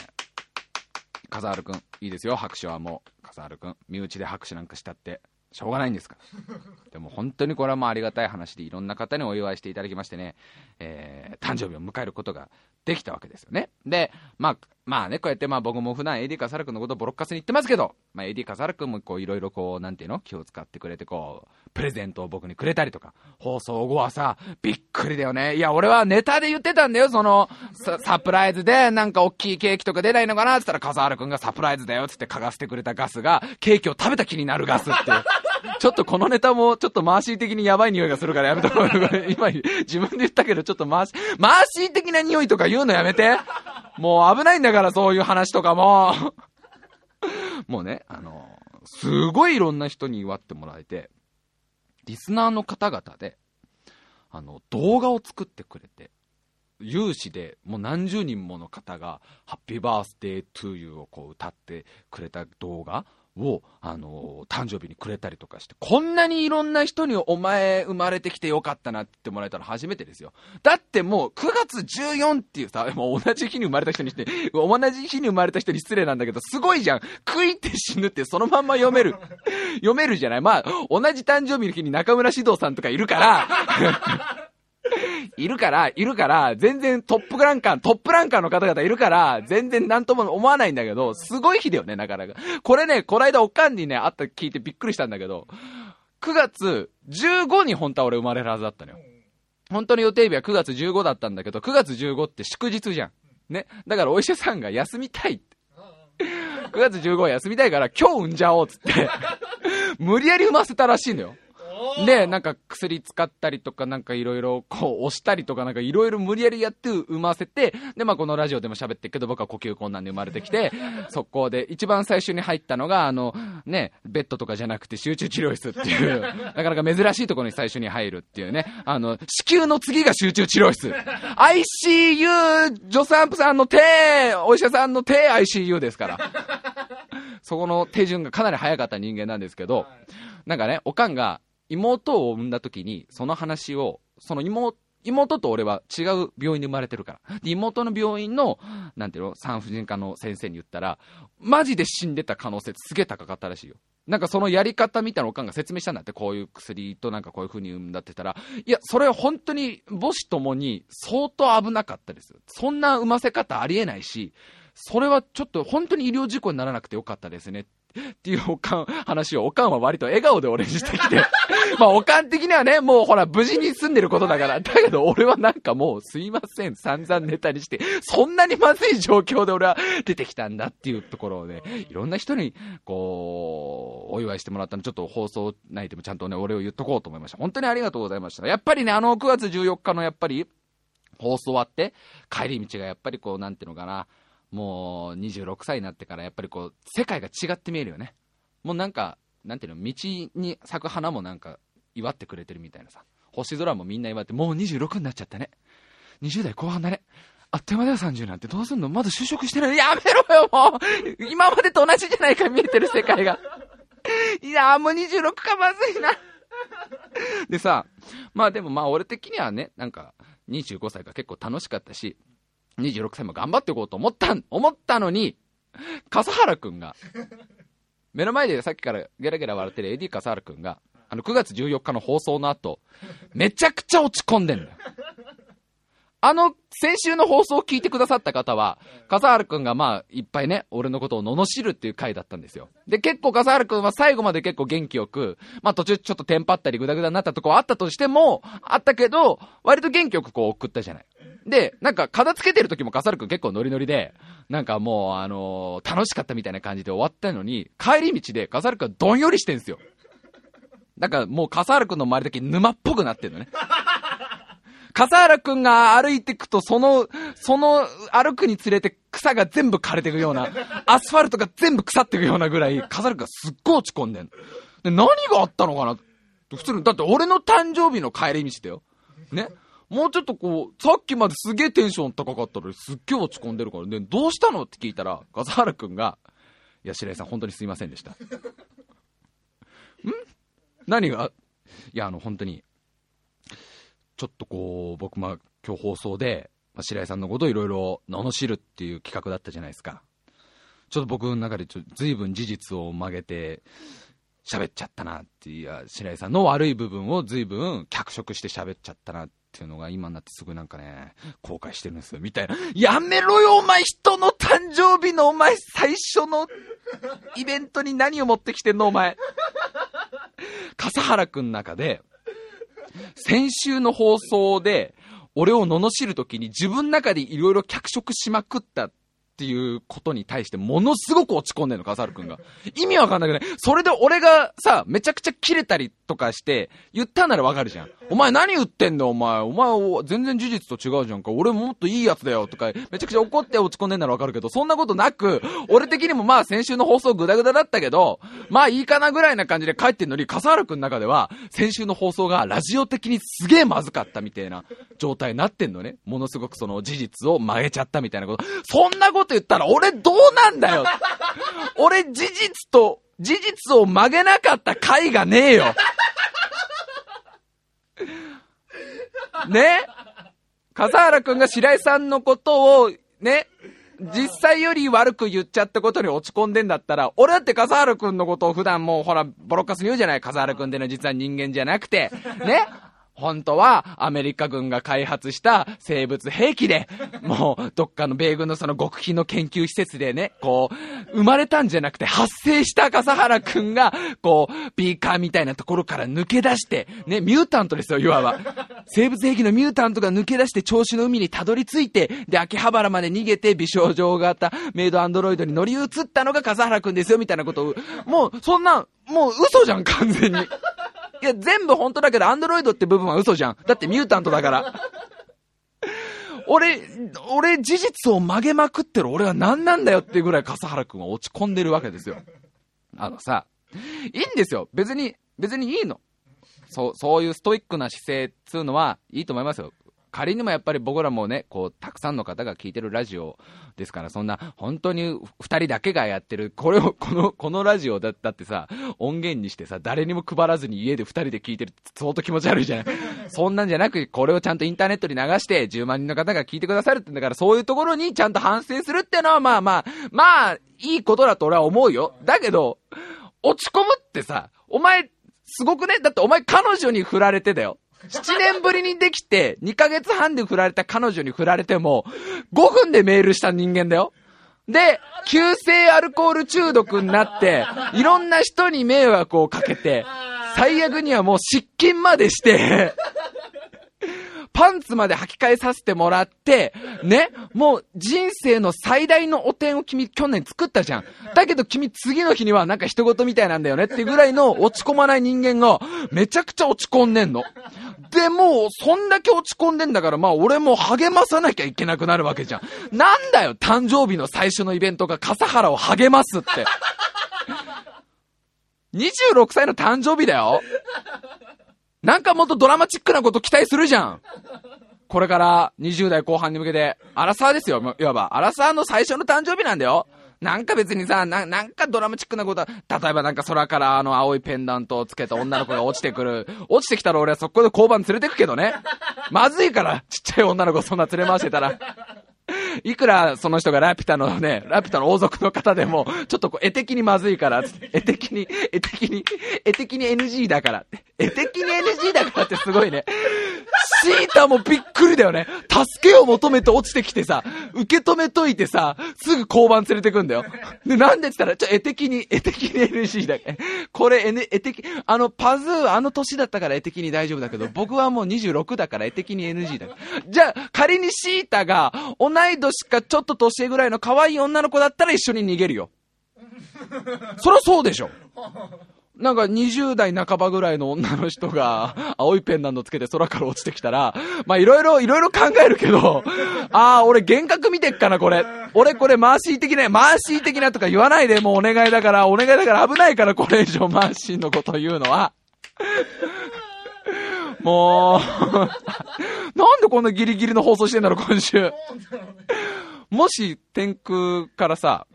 笠原くん、いいですよ、拍手はもう。笠原くん、身内で拍手なんかしたって、しょうがないんですから。でも本当にこれはもうありがたい話で、いろんな方にお祝いしていただきましてね、えー、誕生日を迎えることができたわけですよね。で、まあ、まあね、こうやってまあ僕も普段 AD 笠原くんのことをボロッカスに言ってますけど、まあ AD 笠原くんもこういろいろこう、なんていうの？気を使ってくれてこう、プレゼントを僕にくれたりとか、放送後はさ、びっくりだよね。いや、俺はネタで言ってたんだよ、その、サプライズでなんか大きいケーキとか出ないのかなって言ったら笠原くんがサプライズだよってって嗅がせてくれたガスが、ケーキを食べた気になるガスっていう。ちょっとこのネタもちょっとマーシー的にやばい匂いがするからやめとこう。今自分で言ったけどちょっとマーシー、マーシー的な匂いとか言うのやめて。もう危ないんだからそういう話とかも。もうね、あの、すごいいろんな人に祝ってもらえて、リスナーの方々で、あの、動画を作ってくれて、有志でもう何十人もの方が、 Happy Birthday to You をこう歌ってくれた動画を、あのー誕生日にくれたりとかして、こんなにいろんな人にお前生まれてきてよかったなって言ってもらえたの初めてですよ。だってもう9月14っていうさ、もう同じ日に生まれた人にして、同じ日に生まれた人に失礼なんだけど、すごいじゃん。食いて死ぬってそのまんま読める。読めるじゃないまあ、同じ誕生日の日に中村獅童さんとかいるから、いるから、いるから、全然トップランカー、トップランカーの方々いるから、全然なんとも思わないんだけど、すごい日だよね、なかなか。これね、こないだおかんにね、会った聞いてびっくりしたんだけど、9月15に本当は俺生まれるはずだったのよ。本当の予定日は9月15だったんだけど、9月15って祝日じゃん。ね。だからお医者さんが休みたいって。9月15は休みたいから今日産んじゃおうっつって、無理やり産ませたらしいのよ。で、なんか薬使ったりとか、なんかいろいろこう押したりとか、なんかいろいろ無理やりやって産ませて、で、まあこのラジオでも喋ってるけど、僕は呼吸困難で生まれてきて、速攻で、一番最初に入ったのが、あの、ね、ベッドとかじゃなくて集中治療室っていう、なかなか珍しいところに最初に入るっていうね、あの、子宮の次が集中治療室。ICU、助産婦さんの手、お医者さんの手、ICU ですから。そこの手順がかなり早かった人間なんですけど、なんかね、おかんが妹を産んだ時に、その話を、その妹、妹と俺は違う病院で生まれてるから。で妹の病院の、なんていうの、産婦人科の先生に言ったら、マジで死んでた可能性すげえ高かったらしいよ。なんかそのやり方みたいなおかんが説明したんだって、こういう薬となんかこういう風に産んだって言ったら、いや、それは本当に母子ともに相当危なかったですよ。そんな産ませ方ありえないし、それはちょっと本当に医療事故にならなくてよかったですね。っっていうおかん、話を、おかんは割と笑顔で俺にしてきて。まあ、おかん的にはね、もうほら、無事に住んでることだから。だけど、俺はなんかもう、すいません、散々ネタにして、そんなにまずい状況で俺は出てきたんだっていうところをね、いろんな人に、こう、お祝いしてもらったの、ちょっと放送内でもちゃんとね、お礼を言っとこうと思いました。本当にありがとうございました。やっぱりね、あの、9月14日のやっぱり、放送終わって、帰り道がやっぱりこう、なんていうのかな、もう26歳になってからやっぱりこう、世界が違って見えるよね。もうなんか、なんていうの、道に咲く花もなんか、祝ってくれてるみたいなさ。星空もみんな祝って、もう26になっちゃったね。20代後半だね。あっという間だよ30なんてどうすんの？まだ就職してない。やめろよもう今までと同じじゃないか見えてる世界が。いやーもう26かまずいな。でさ、まあでもまあ俺的にはね、なんか25歳が結構楽しかったし、26歳も頑張っていこうと思った、思ったのに、笠原くんが、目の前でさっきからゲラゲラ笑ってる AD 笠原くんが、あの9月14日の放送の後、めちゃくちゃ落ち込んでんだよ。あの、先週の放送を聞いてくださった方は、笠原くんがまあ、いっぱいね、俺のことを罵るっていう回だったんですよ。で、結構笠原くんは最後まで結構元気よく、まあ途中ちょっとテンパったりグダグダになったとこあったとしても、あったけど、割と元気よくこう送ったじゃない。で、なんか片付けてる時も笠原くん結構ノリノリで、なんかもうあのー楽しかったみたいな感じで終わったのに、帰り道で笠原くんどんよりしてんすよ。だかもう笠原くんの周りだけ沼っぽくなってんのね。笠原くんが歩いてくと、その、その歩くにつれて草が全部枯れていくような、アスファルトが全部腐っていくようなぐらい、笠原くんがすっごい落ち込んでん。で、何があったのかな普通に、だって俺の誕生日の帰り道だよ。ね。もうちょっとこう、さっきまですげえテンション高かったのにすっげえ落ち込んでるからね、どうしたの？って聞いたら、笠原くんが、いや、白井さん本当にすいませんでした。ん？何が？いや、あの、本当に、ちょっとこう、僕、まあ、今日放送で、まあ、白井さんのことをいろいろ罵るっていう企画だったじゃないですか。ちょっと僕の中でちょ随分事実を曲げて、喋っちゃったなって、いや、白井さんの悪い部分を随分脚色して喋っちゃったなってっていうのが今になってすぐなんかね、後悔してるんですよ、みたいな。やめろよ、お前人の誕生日のお前最初のイベントに何を持ってきてんの、お前。笠原くんの中で、先週の放送で、俺を罵るときに自分の中でいろいろ脚色しまくったっていうことに対してものすごく落ち込んでんの、笠原くんが。意味わかんなくない？それで俺がさ、めちゃくちゃ切れたりとかして、言ったならわかるじゃん。お前何言ってんだよ、お前。お前、全然事実と違うじゃんか。俺もっといいやつだよ、とか、めちゃくちゃ怒って落ち込んでんならわかるけど、そんなことなく、俺的にもまあ先週の放送グダグダだったけど、まあいいかなぐらいな感じで帰ってんのに、笠原くんの中では、先週の放送がラジオ的にすげえまずかったみたいな状態になってんのね。ものすごくその事実を曲げちゃったみたいなこと。そんなこと言ったら俺どうなんだよ。俺事実と、事実を曲げなかった回がねえよ。ね？笠原くんが白井さんのことを、ね、実際より悪く言っちゃったことに落ち込んでんだったら、俺だって笠原くんのことを普段もうほら、ボロカスに言うじゃない。笠原くんっての実は人間じゃなくて、ね？本当はアメリカ軍が開発した生物兵器で、もうどっかの米軍のその極秘の研究施設でね、こう、生まれたんじゃなくて発生した笠原くんが、こう、ビーカーみたいなところから抜け出して、ね、ミュータントですよ、いわば。生物兵器のミュータントが抜け出して銚子の海にたどり着いて、で、秋葉原まで逃げて美少女型メイドアンドロイドに乗り移ったのが笠原くんですよ、みたいなことを、もう、そんな、もう嘘じゃん、完全に。いや、全部本当だけど、アンドロイドって部分は嘘じゃん。だってミュータントだから。俺、俺、事実を曲げまくってる俺は何なんだよっていうぐらい笠原くんは落ち込んでるわけですよ。あのさ、いいんですよ。別に、別にいいの。そう、そういうストイックな姿勢っつうのはいいと思いますよ。仮にもやっぱり僕らもね、こう、たくさんの方が聞いてるラジオですから、そんな、本当に二人だけがやってる、これを、この、このラジオだったってさ、音源にしてさ、誰にも配らずに家で二人で聞いてるって相当気持ち悪いじゃない。そんなんじゃなく、これをちゃんとインターネットに流して、10万人の方が聞いてくださるってんだから、そういうところにちゃんと反省するってのは、まあまあ、まあ、いいことだと俺は思うよ。だけど、落ち込むってさ、お前、すごくね？だってお前彼女に振られてだよ。7年ぶりにできて、2ヶ月半で振られた彼女に振られても、5分でメールした人間だよ。で、急性アルコール中毒になって、いろんな人に迷惑をかけて、最悪にはもう失禁までしてパンツまで履き替えさせてもらって、ね、もう人生の最大の汚点を君去年作ったじゃん。だけど君次の日にはなんか人事みたいなんだよねっていうぐらいの落ち込まない人間がめちゃくちゃ落ち込んでんの。で、もそんだけ落ち込んでんだからまあ俺も励まさなきゃいけなくなるわけじゃん。なんだよ、誕生日の最初のイベントが笠原を励ますって。26歳の誕生日だよ。なんかもっとドラマチックなこと期待するじゃん。これから20代後半に向けて、アラサーですよ、いわば。アラサーの最初の誕生日なんだよ。なんか別にさ、な、なんかドラマチックなことは例えばなんか空からあの青いペンダントをつけた女の子が落ちてくる。落ちてきたら俺はそこで交番連れてくけどね。まずいから、ちっちゃい女の子そんな連れ回してたら。いくらその人がラピュタのね、ラピュタの王族の方でも、ちょっとこう、絵的にまずいから、絵的に、絵的に、絵的に NG だから。絵的に NG だからってすごいね。シータもびっくりだよね。助けを求めて落ちてきてさ、受け止めといてさ、すぐ交番連れてくんだよ。で、なんでって言ったら、ちょ、絵的に、絵的に NG だ。これ、N、絵的、あの、パズー、あの年だったから絵的に大丈夫だけど、僕はもう26だから絵的に NG だ。じゃあ、仮にシータが、同い年かちょっと年ぐらいの可愛い女の子だったら一緒に逃げるよ。そりゃそうでしょ。なんか20代半ばぐらいの女の人が青いペンダントつけて空から落ちてきたら、まあいろいろ、いろいろ考えるけど、ああ、俺幻覚見てっかな、これ。俺これマーシー的な、マーシー的なとか言わないで、もうお願いだから、お願いだから危ないから、これ以上マーシーのこと言うのは。もうなんでこんなギリギリの放送してんだろ、今週。もし、天空からさ、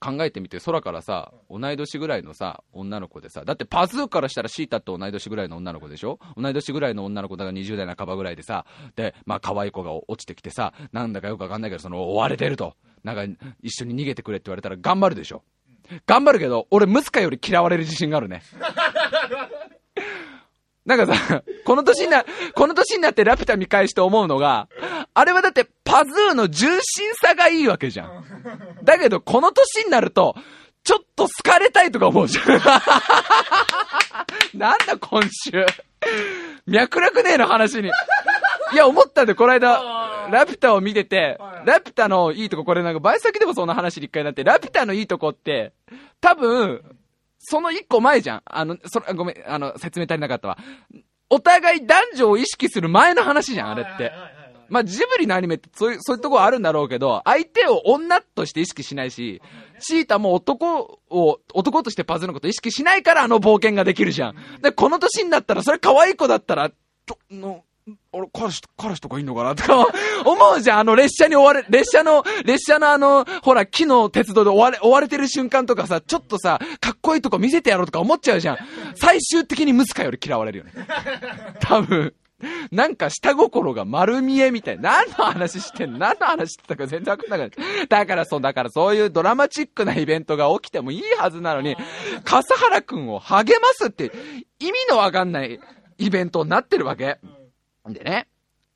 考えてみて、空からさ、同い年ぐらいのさ、女の子でさ、だってパズーからしたらシータって同い年ぐらいの女の子でしょ？同い年ぐらいの女の子だから20代半ばぐらいでさ、で、まあ可愛い子が落ちてきてさ、なんだかよくわかんないけど、その追われてると。なんか、一緒に逃げてくれって言われたら頑張るでしょ頑張るけど、俺ムスカより嫌われる自信があるね。なんかさ、この年にな、この年になってラピュタ見返して思うのが、あれはだってパズーの重心さがいいわけじゃん。だけど、この年になると、ちょっと好かれたいとか思うじゃん。なんだ今週。脈絡ねえの話に。いや、思ったんで、この間、ラピュタを見てて、ラピュタのいいとこ、これなんか、倍先でもそんな話に一回なって、ラピュタのいいとこって、多分、その一個前じゃん。あの、それ、ごめん、あの、説明足りなかったわ。お互い男女を意識する前の話じゃん、あれって。まあ、ジブリのアニメってそういう、そういうとこあるんだろうけど、相手を女として意識しないし、シータも男を、男としてパズルのこと意識しないからあの冒険ができるじゃん。で、この年になったら、それ可愛い子だったら、ちょ、の、俺、彼氏、彼氏とかいんのかな？とか、思うじゃん。あの列車に追われ、列車の、列車のあの、ほら、木の鉄道で追われ、追われてる瞬間とかさ、ちょっとさ、かっこいいとこ見せてやろうとか思っちゃうじゃん。最終的にムスカより嫌われるよね。多分。なんか下心が丸見えみたいな。何の話してんの？何の話してたか全然わかんなかった。だからそう、だからそういうドラマチックなイベントが起きてもいいはずなのに、笠原くんを励ますって意味のわかんないイベントになってるわけ。でね。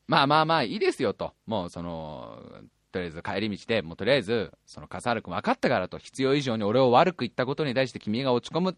まあまあまあいいですよと。もうその、とりあえず帰り道で、もうとりあえず、その笠原君分かったからと、必要以上に俺を悪く言ったことに対して君が落ち込む。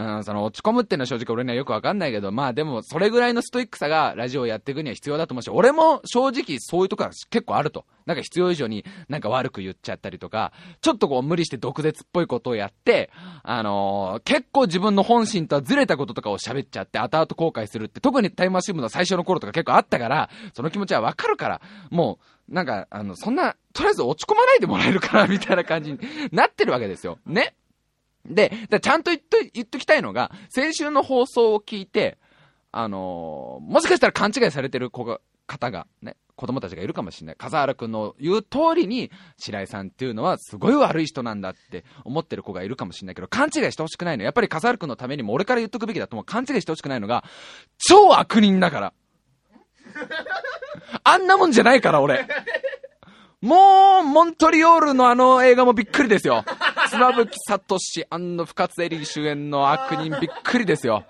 うん、その落ち込むっていうのは正直俺にはよくわかんないけど、まあでもそれぐらいのストイックさがラジオをやっていくには必要だと思うし、俺も正直そういうとこは結構あると。なんか必要以上になんか悪く言っちゃったりとか、ちょっとこう無理して毒舌っぽいことをやって、あのー結構自分の本心とはずれたこととかを喋っちゃって後々後悔するって、特にタイムマシン部の最初の頃とか結構あったから、その気持ちはわかるから、もう、なんか、あの、そんな、とりあえず落ち込まないでもらえるかな、みたいな感じになってるわけですよ。ね。で、だちゃんと言っと、言っときたいのが、先週の放送を聞いて、あのーもしかしたら勘違いされてる子が、方が、ね、子供たちがいるかもしれない。笠原くんの言う通りに、白井さんっていうのはすごい悪い人なんだって思ってる子がいるかもしれないけど、勘違いしてほしくないの。やっぱり笠原くんのためにも俺から言っとくべきだと思う。勘違いしてほしくないのが、超悪人だから。あんなもんじゃないから、俺。もう、モントリオールのあの映画もびっくりですよ。妻夫木聡、深津絵里主演の悪人びっくりですよ。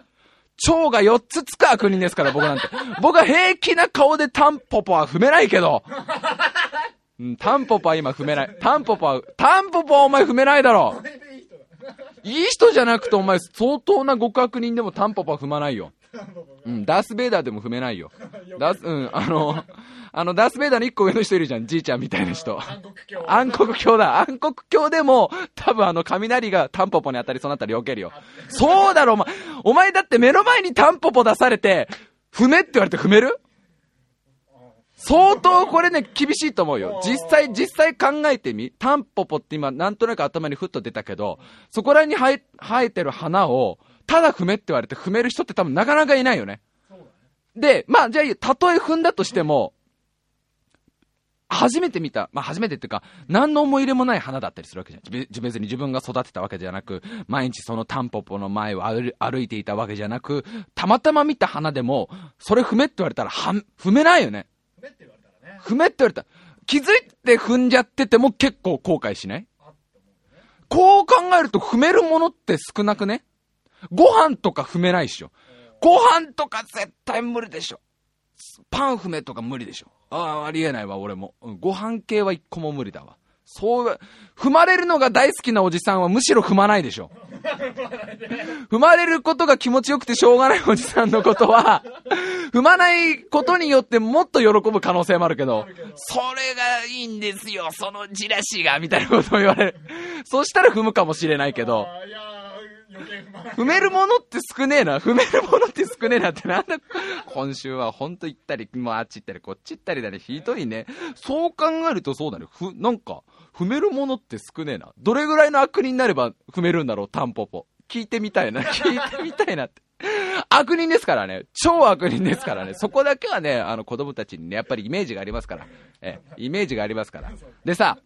蝶が4つつく悪人ですから、僕なんて。僕は平気な顔でタンポポは踏めないけど。うん、タンポポは今踏めない。タンポポは、タンポポはお前踏めないだろ。いい人じゃなくてお前相当な極悪人でもタンポポは踏まないよ。うん、ダース・ベイダーでも踏めないよ。ダース、うん、あの、あの、ダース・ベイダーの一個上の人いるじゃん。じいちゃんみたいな人。暗黒鏡暗黒鏡だ。暗黒鏡でも、多分あの、雷がタンポポに当たりそうになったら避けるよ。そうだろ、お前。お前だって目の前にタンポポ出されて、踏めって言われて踏める？相当これね、厳しいと思うよ。実際、実際考えてみ。タンポポって今、なんとなく頭にふっと出たけど、そこらに生え、生えてる花を、ただ踏めって言われて踏める人って多分なかなかいないよね。で、まあ、じゃあたとえ踏んだとしても、初めて見た、まあ初めてっていうか、何の思い入れもない花だったりするわけじゃん。別別に自分が育てたわけじゃなく、毎日そのタンポポの前を歩歩いていたわけじゃなく、たまたま見た花でも、それ踏めって言われたら、は、踏めないよね。踏めって言われたらね踏めって言われた、気づいて踏んじゃってても結構後悔しない？こう考えると踏めるものって少なくね？ご飯とか踏めないっしょ。ご飯とか絶対無理でしょ。パン踏めとか無理でしょ。ああ、ありえないわ、俺も。うんご飯系は一個も無理だわ。そう、踏まれるのが大好きなおじさんはむしろ踏まないでしょ。踏まれることが気持ちよくてしょうがないおじさんのことは、踏まないことによってもっと喜ぶ可能性もあるけど、それがいいんですよ、そのじらしが、みたいなことを言われる。そしたら踏むかもしれないけど、踏めるものって少ねえな。踏めるものって少ねえなってなんだ。今週はほんと行ったり、もうあっち行ったり、こっち行ったりだね。ひどいね。そう考えるとそうだね。ふ、なんか、踏めるものって少ねえな。どれぐらいの悪人になれば踏めるんだろう、タンポポ。聞いてみたいな。聞いてみたいなって。悪人ですからね。超悪人ですからね。そこだけはね、あの子供たちにね、やっぱりイメージがありますから。え、イメージがありますから。でさ、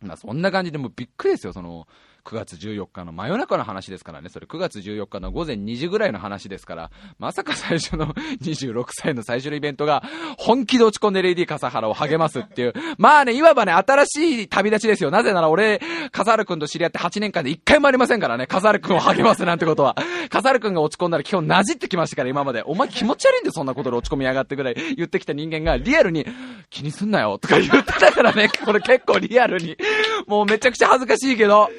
まあそんな感じでもうびっくりですよ、その、9月14日の真夜中の話ですからね、それ9月14日の午前2時ぐらいの話ですから、まさか最初の 26歳の最初のイベントが、本気で落ち込んでレイディー笠原を励ますっていう。まあね、いわばね、新しい旅立ちですよ。なぜなら俺、笠原くんと知り合って8年間で1回もありませんからね、笠原くんを励ますなんてことは。笠原くんが落ち込んだら基本なじってきましたから、今まで。お前気持ち悪いんでそんなことで落ち込みやがってぐらい言ってきた人間が、リアルに、気にすんなよ、とか言ってたからね、これ結構リアルに。もうめちゃくちゃ恥ずかしいけど。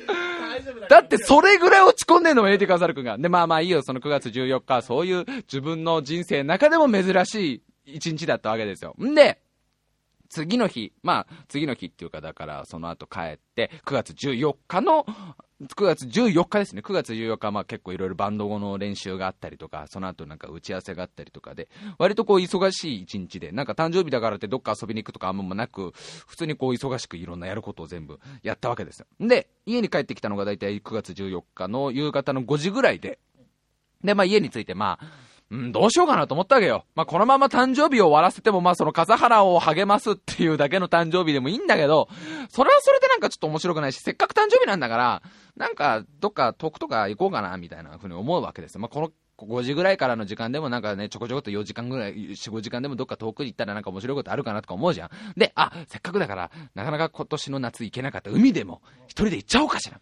だってそれぐらい落ち込んでんのもエディカザル君が。で、まあまあいいよ、その9月14日、そういう自分の人生の中でも珍しい一日だったわけですよ。んで、次の日、まあ、次の日っていうか、だから、その後帰って、9月14日の、9月14日ですね。9月14日まあ結構いろいろバンド後の練習があったりとか、その後なんか打ち合わせがあったりとかで、割とこう忙しい一日で、なんか誕生日だからってどっか遊びに行くとかあんまなく、普通にこう忙しくいろんなやることを全部やったわけですよ。で、家に帰ってきたのが大体9月14日の夕方の5時ぐらいで、で、まあ家に着いてまあ、うん、どうしようかなと思ったわけよ。まあ、このまま誕生日を終わらせても、まあ、その笠原を励ますっていうだけの誕生日でもいいんだけど、それはそれでなんかちょっと面白くないし、せっかく誕生日なんだから、なんか、どっか遠くとか行こうかな、みたいなふうに思うわけです。まあ、この、5時ぐらいからの時間でもなんかね、ちょこちょこっと4時間ぐらい、4、5時間でもどっか遠くに行ったらなんか面白いことあるかなとか思うじゃん。で、あ、せっかくだから、なかなか今年の夏行けなかった海でも、一人で行っちゃおうかしら。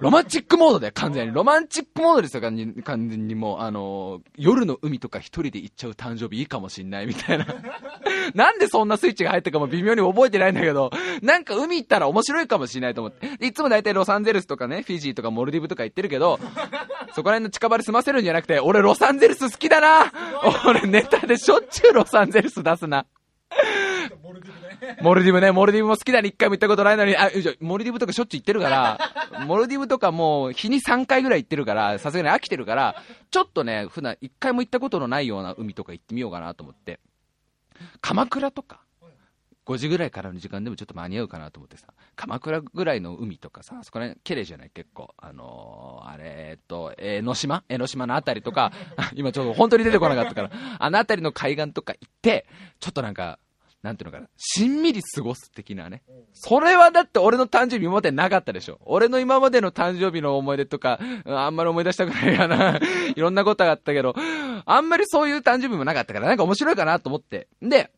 ロマンチックモードで、完全に。ロマンチックモードですよ、完全にもう、あの、夜の海とか一人で行っちゃう誕生日いいかもしんないみたいな。なんでそんなスイッチが入ったかも微妙に覚えてないんだけど、なんか海行ったら面白いかもしんないと思って。いつも大体ロサンゼルスとかね、フィジーとかモルディブとか行ってるけど、そこら辺の近場で済ませるんじゃなくて、俺ロサンゼルス好きだな俺ネタでしょっちゅうロサンゼルス出すな。モルディブね。モルディブ、も好きだに一回も行ったことないのに、あ、じゃモルディブとかしょっちゅう行ってるから、モルディブとかもう日に3回ぐらい行ってるから、さすがに飽きてるから、ちょっとね、普段一回も行ったことのないような海とか行ってみようかなと思って。鎌倉とか、5時ぐらいからの時間でもちょっと間に合うかなと思ってさ、鎌倉ぐらいの海とかさ、そこら辺綺麗じゃない？結構。あのー、あれ、えっと、江ノ島？江ノ島のあたりとか、今ちょっと本当に出てこなかったから、あのあたりの海岸とか行って、ちょっとなんか、なんていうのかな、しんみり過ごす的なね。それはだって俺の誕生日今までなかったでしょ。俺の今までの誕生日の思い出とか、あんまり思い出したくないかな。いろんなことがあったけど、あんまりそういう誕生日もなかったから、なんか面白いかなと思って。で、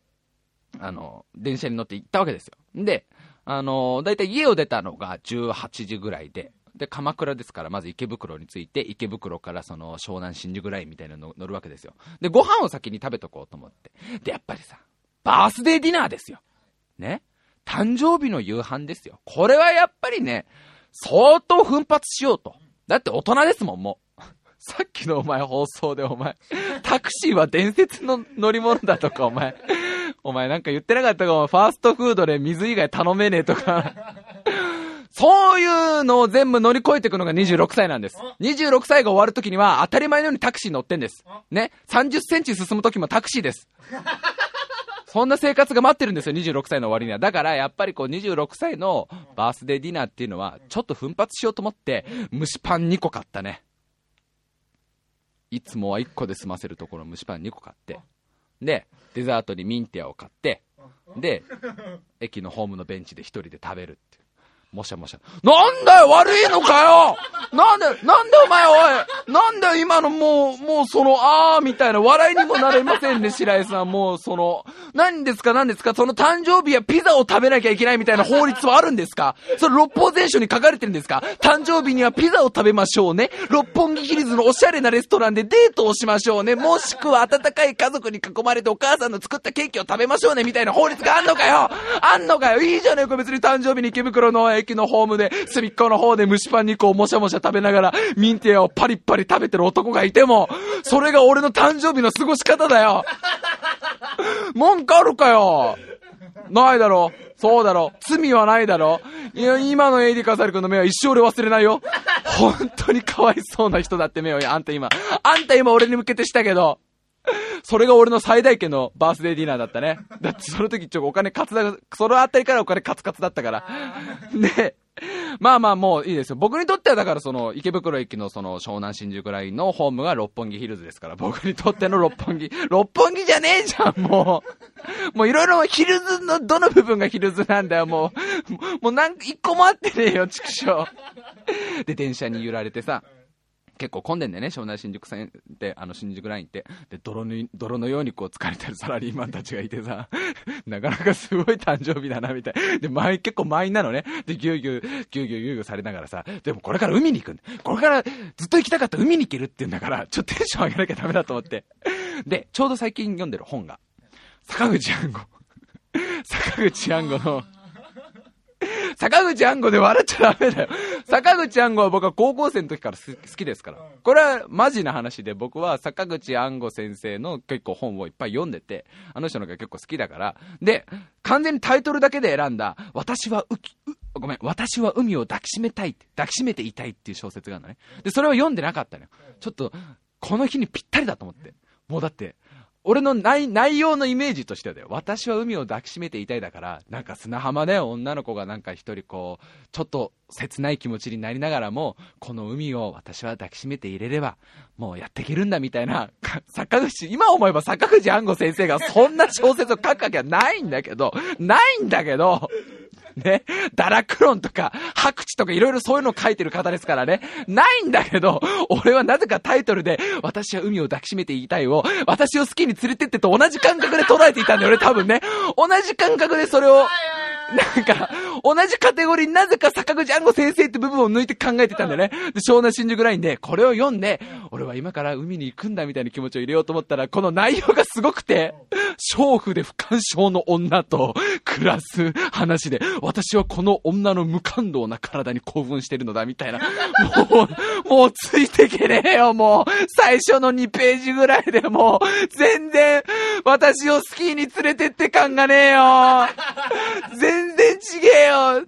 あの、電車に乗って行ったわけですよ。で、あの、だいたい家を出たのが18時ぐらいで、で、鎌倉ですから、まず池袋に着いて、池袋からその湘南新宿ラインみたいなの乗るわけですよ。で、ご飯を先に食べとこうと思って。で、やっぱりさ、バースデーディナーですよ。ね。誕生日の夕飯ですよ。これはやっぱりね、相当奮発しようと。だって大人ですもん、もう。さっきのお前放送でお前、タクシーは伝説の乗り物だとかお前、お前なんか言ってなかったかお前、ファーストフードで水以外頼めねえとか。そういうのを全部乗り越えていくのが26歳なんです。26歳が終わるときには当たり前のようにタクシー乗ってんです。ね。30センチ進むときもタクシーです。そんな生活が待ってるんですよ、26歳の終わりには。だから、やっぱりこう、26歳のバースデーディナーっていうのは、ちょっと奮発しようと思って、蒸しパン2個買ったね。いつもは1個で済ませるところ蒸しパン2個買って、で、デザートにミンティアを買って、で、駅のホームのベンチで1人で食べるってもしゃもしゃ。なんだよ悪いのかよなんで、なんでお前おいなんだよ今のもう、もうその、あーみたいな笑いにもなれませんね、白井さん。もうその、何ですか何ですかその誕生日はピザを食べなきゃいけないみたいな法律はあるんですか？それ六法全書に書かれてるんですか？誕生日にはピザを食べましょうね。六本木ヒルズのおしゃれなレストランでデートをしましょうね。もしくは温かい家族に囲まれてお母さんの作ったケーキを食べましょうねみたいな法律があんのかよあんのかよいいじゃねえか別に誕生日に池袋の駅のホームで、隅っこの方で蒸しパン2個をもしゃもしゃ食べながら、ミンティアをパリッパリ食べてる男がいても、それが俺の誕生日の過ごし方だよ。文句あるかよ。ないだろ。そうだろ。罪はないだろ。いや、今のエイディカサル君の目は一生俺忘れないよ。本当にかわいそうな人だって目を、あんた今。あんた今俺に向けてしたけど、それが俺の最大級のバースデーディナーだったね。だってその時ちょっとお金カツだ、そのあたりからお金カツカツだったから。で、まあまあもういいですよ。僕にとってはだからその池袋駅のその湘南新宿ラインのホームが六本木ヒルズですから、僕にとっての六本木、六本木じゃねえじゃん、もう。もういろいろヒルズのどの部分がヒルズなんだよ、もう。もうなんか一個もあってねえよ、畜生。で、電車に揺られてさ、結構混んでんだよね、湘南新宿線って、あの新宿ラインって。で、泥の、泥のようにこう疲れてる サラリーマンたちがいてさ、なかなかすごい誕生日だな、みたい。で、満員、結構満員なのね。で、ぎゅうぎゅう、ぎゅうぎゅうぎゅうぎゅうされながらさ、でもこれから海に行くんだ。これからずっと行きたかった海に行けるって言うんだから、ちょっとテンション上げなきゃダメだと思って。で、ちょうど最近読んでる本が、坂口安吾。坂口安吾の、坂口安吾で笑っちゃダメだよ。坂口安吾は僕は高校生の時からす好きですから。これはマジな話で僕は坂口安吾先生の結構本をいっぱい読んでて、あの人のが結構好きだから。で、完全にタイトルだけで選んだ、私はうき、うごめん、私は海を抱きしめたいって、抱きしめていたいっていう小説があるのね。で、それを読んでなかったのよ。ちょっと、この日にぴったりだと思って。もうだって、俺の内内容のイメージとしてはだよ。私は海を抱きしめていたいだから、なんか砂浜で女の子がなんか一人こう、ちょっと切ない気持ちになりながらも、この海を私は抱きしめていれれば、もうやっていけるんだみたいな、坂口、今思えば坂口安吾先生がそんな小説を書くわけはないんだけど、ないんだけど、ね、ダラクロンとか、白地とかいろいろそういうのを書いてる方ですからね。ないんだけど、俺はなぜかタイトルで、私は海を抱きしめていたいを、私を好きに連れてってと同じ感覚で捉えていたんだよね、多分ね。同じ感覚でそれを、なんか、同じカテゴリーなぜか坂口安吾先生って部分を抜いて考えてたんだよね。で、湘南新宿ラインで、これを読んで、俺は今から海に行くんだみたいな気持ちを入れようと思ったら、この内容がすごくて、娼婦で不干渉の女と暮らす話で、私はこの女の無感動な体に興奮してるのだ、みたいな。もう、もうついてけねえよ、もう。最初の2ページぐらいでもう、全然、私をスキーに連れてって感がねえよ。全全然ちげえよ。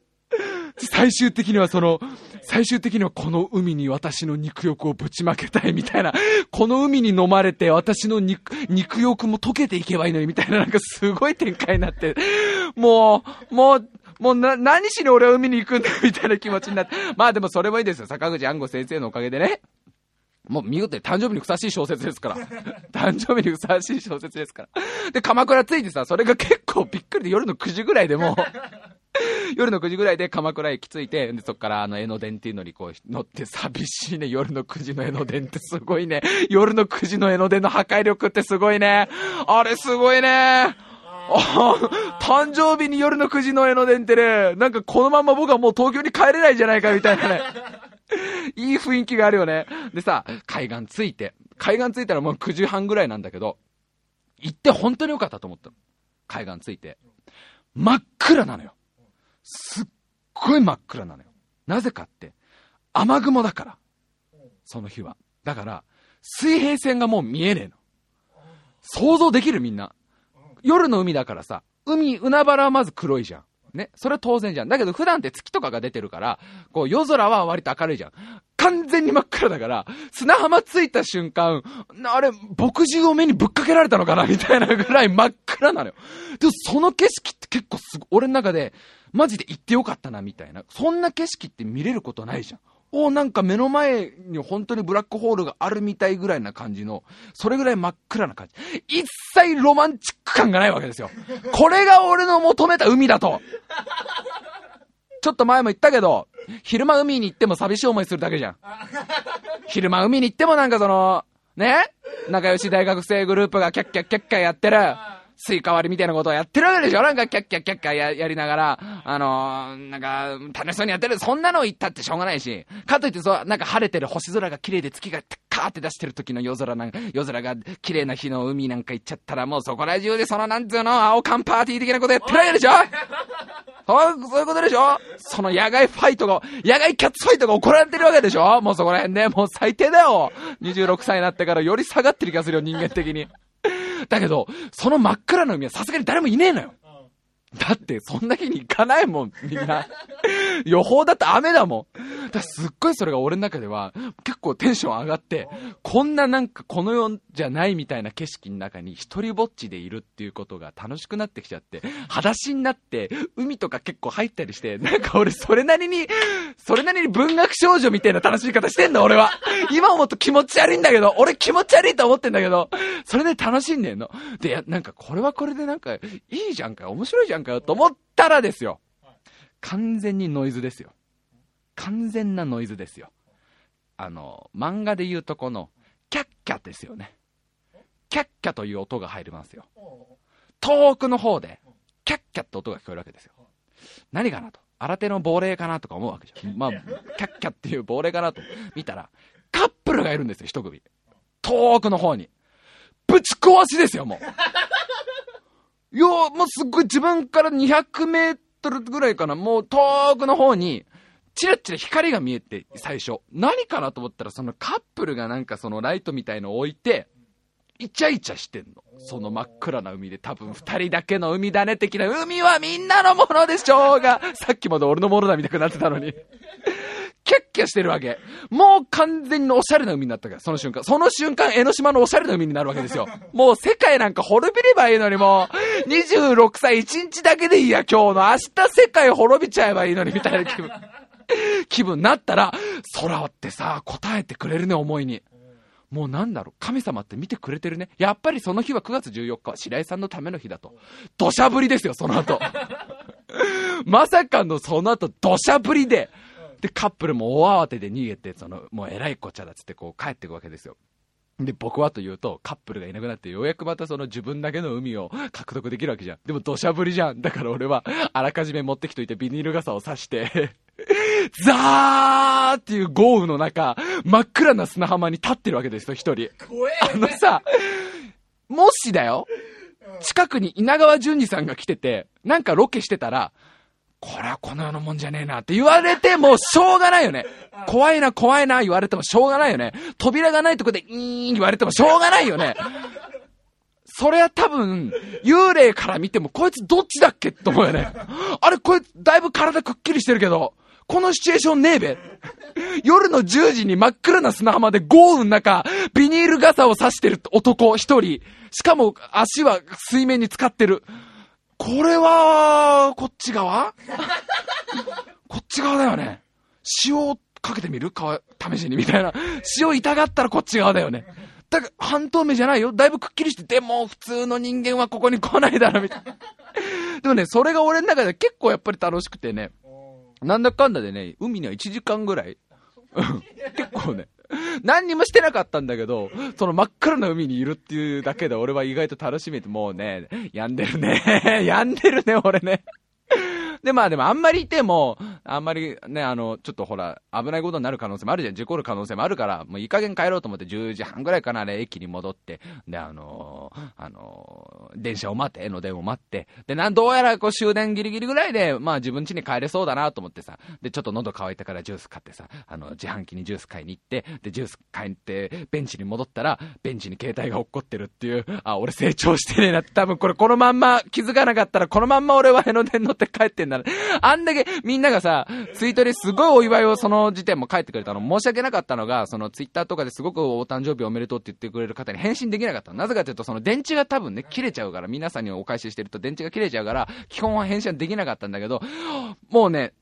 最終的にはその、最終的にはこの海に私の肉欲をぶちまけたいみたいな、この海に飲まれて私の肉、肉欲も溶けていけばいいのにみたいななんかすごい展開になって、もう、もう、もうな、何しに俺は海に行くんだみたいな気持ちになって。まあでもそれもいいですよ。坂口安吾先生のおかげでね。もう見事に誕生日にふさわしい小説ですから。誕生日にふさわしい小説ですから。で、鎌倉着いてさ、それが結構びっくりで夜の9時ぐらいでもう、夜の9時ぐらいで鎌倉駅着いて、で、そっからあの江ノ電っていうのにこう乗って寂しいね。夜の9時の江ノ電ってすごいね。夜の9時の江ノ電の破壊力ってすごいね。あれすごいね。誕生日に夜の9時の江ノ電ってね、なんかこのまま僕はもう東京に帰れないじゃないかみたいなね。いい雰囲気があるよね。でさ、海岸着いて、海岸着いたらもう9時半ぐらいなんだけど、行って本当に良かったと思ったの。海岸着いて。真っ暗なのよ。すっごい真っ暗なのよ。なぜかって、雨雲だから。その日は。だから、水平線がもう見えねえの。想像できるみんな。夜の海だからさ、海、海原はまず黒いじゃん。ね？それは当然じゃん。だけど普段って月とかが出てるから、こう夜空は割と明るいじゃん。完全に真っ暗だから、砂浜着いた瞬間、あれ、墨汁を目にぶっかけられたのかな みたいなぐらい真っ暗なのよ。でもその景色って結構すご、俺の中で、マジで行ってよかったなみたいな。そんな景色って見れることないじゃん。おなんか目の前に本当にブラックホールがあるみたいぐらいな感じの、それぐらい真っ暗な感じ。一切ロマンチック感がないわけですよ。これが俺の求めた海だと。ちょっと前も言ったけど、昼間海に行っても寂しい思いするだけじゃん。昼間海に行ってもなんかその、ね仲良し大学生グループがキャッキャッキャッキャやってる。スイカ割りみたいなことをやってるわけでしょ？なんかキャッキャッキャッキャややりながら、あのー、なんか、楽しそうにやってる。そんなの行ったってしょうがないし。かといってそう、なんか晴れてる星空が綺麗で月がカーって出してる時の夜空なんか、夜空が綺麗な日の海なんか行っちゃったらもうそこら中でそのなんつうの、青缶パーティー的なことやってるわけでしょそういうことでしょその野外ファイトが、野外キャッツファイトが行われてるわけでしょもうそこら辺ね、もう最低だよ !26 歳になってからより下がってる気がするよ、人間的に。だけど、その真っ暗な海はさすがに誰もいねえのよ。だって、そんな日に行かないもん、みんな。予報だと雨だもん。だからすっごいそれが俺の中では結構テンション上がって、こんななんかこの世じゃないみたいな景色の中に一人ぼっちでいるっていうことが楽しくなってきちゃって、裸足になって海とか結構入ったりして、なんか俺それなりに、それなりに文学少女みたいな楽しみ方してんの俺は。今思うと気持ち悪いんだけど、俺気持ち悪いと思ってんだけど、それで楽しんでんの。で、なんかこれはこれでなんかいいじゃんか、面白いじゃんかよと思ったらですよ。完全にノイズですよ。完全なノイズですよ。あの、漫画で言うとこの、キャッキャですよね。キャッキャという音が入りますよ。遠くの方で、キャッキャって音が聞こえるわけですよ。何かなと。新手の亡霊かなとか思うわけじゃん。まあ、キャッキャっていう亡霊かなと見たら、カップルがいるんですよ、一組。遠くの方に。ぶち壊しですよ、もう。いや、もうすっごい自分から200メートルぐらいかな、もう遠くの方に、チラチラ光が見えて、最初。何かなと思ったら、そのカップルがなんかそのライトみたいのを置いて、イチャイチャしてんの。その真っ暗な海で多分二人だけの海だね的な、海はみんなのものでしょうが、さっきまで俺のものだみたいになってたのに。キャッキャしてるわけ。もう完全におしゃれな海になったから、その瞬間。その瞬間、江ノ島のおしゃれな海になるわけですよ。もう世界なんか滅びればいいのにもう、26歳1日だけでいいや、今日の。明日世界滅びちゃえばいいのに、みたいな気分。気分になったら、空ってさ、答えてくれるね、思いに。もうなんだろう、神様って見てくれてるね。やっぱりその日は9月14日は白井さんのための日だと。土砂降りですよ、その後。まさかのその後、土砂降りで。で、カップルも大慌てで逃げて、その、もう偉いこっちゃだっつってこう帰っていくわけですよ。で、僕はというと、カップルがいなくなって、ようやくまたその自分だけの海を獲得できるわけじゃん。でも土砂降りじゃん。だから俺は、あらかじめ持ってきといてビニール傘を差して、ザーっていう豪雨の中、真っ暗な砂浜に立ってるわけですよ、一人。あのさ、もしだよ、近くに稲川淳二さんが来てて、なんかロケしてたら、これはこの世のもんじゃねえなって言われてもしょうがないよね。怖いな怖いな言われてもしょうがないよね。扉がないとこでイーン言われてもしょうがないよね。それは多分、幽霊から見てもこいつどっちだっけって思うよね。あれこいつだいぶ体くっきりしてるけど、このシチュエーションねえべ。夜の10時に真っ暗な砂浜で豪雨の中、ビニール傘を差してる男一人。しかも足は水面に浸かってる。これは、こっち側？こっち側だよね。塩をかけてみる？か試しにみたいな。塩痛がったらこっち側だよね。だから、半透明じゃないよ。だいぶくっきりしてて、もう普通の人間はここに来ないだろ、みたいな。でもね、それが俺の中で結構やっぱり楽しくてね。なんだかんだでね、海には1時間ぐらい。うん結構ね。何にもしてなかったんだけど、その真っ暗な海にいるっていうだけで俺は意外と楽しめて、もうね、病んでるね。病んでるね、俺ね。で、まあでもあんまりいても、あんまりね、あの、ちょっとほら、危ないことになる可能性もあるじゃん。事故る可能性もあるから、もういい加減帰ろうと思って10時半ぐらいかな、あれ、駅に戻って、で、あのーあのー電車を待って、江ノ電を待って、で、なん、どうやらこう終電ギリギリぐらいで、まあ自分家に帰れそうだなと思ってさ、で、ちょっと喉乾いたからジュース買ってさ、あの、自販機にジュース買いに行って、で、ジュース買いに行って、ベンチに戻ったら、ベンチに携帯が落っこってるっていう、あ、俺成長してねえなって、多分これこのまんま気づかなかったら、このまんま俺は江ノ電乗って帰ってんだな。あんだけみんながさ、ツイートですごいお祝いをその時点も書いてくれたの。申し訳なかったのが、そのツイッターとかですごくお誕生日おめでとうって言ってくれる方に返信できなかった。なぜかというと、その電池が多分ね、切れちゃうから、皆さんにお返ししてると電池が切れちゃうから、基本は返信はできなかったんだけど、もうね、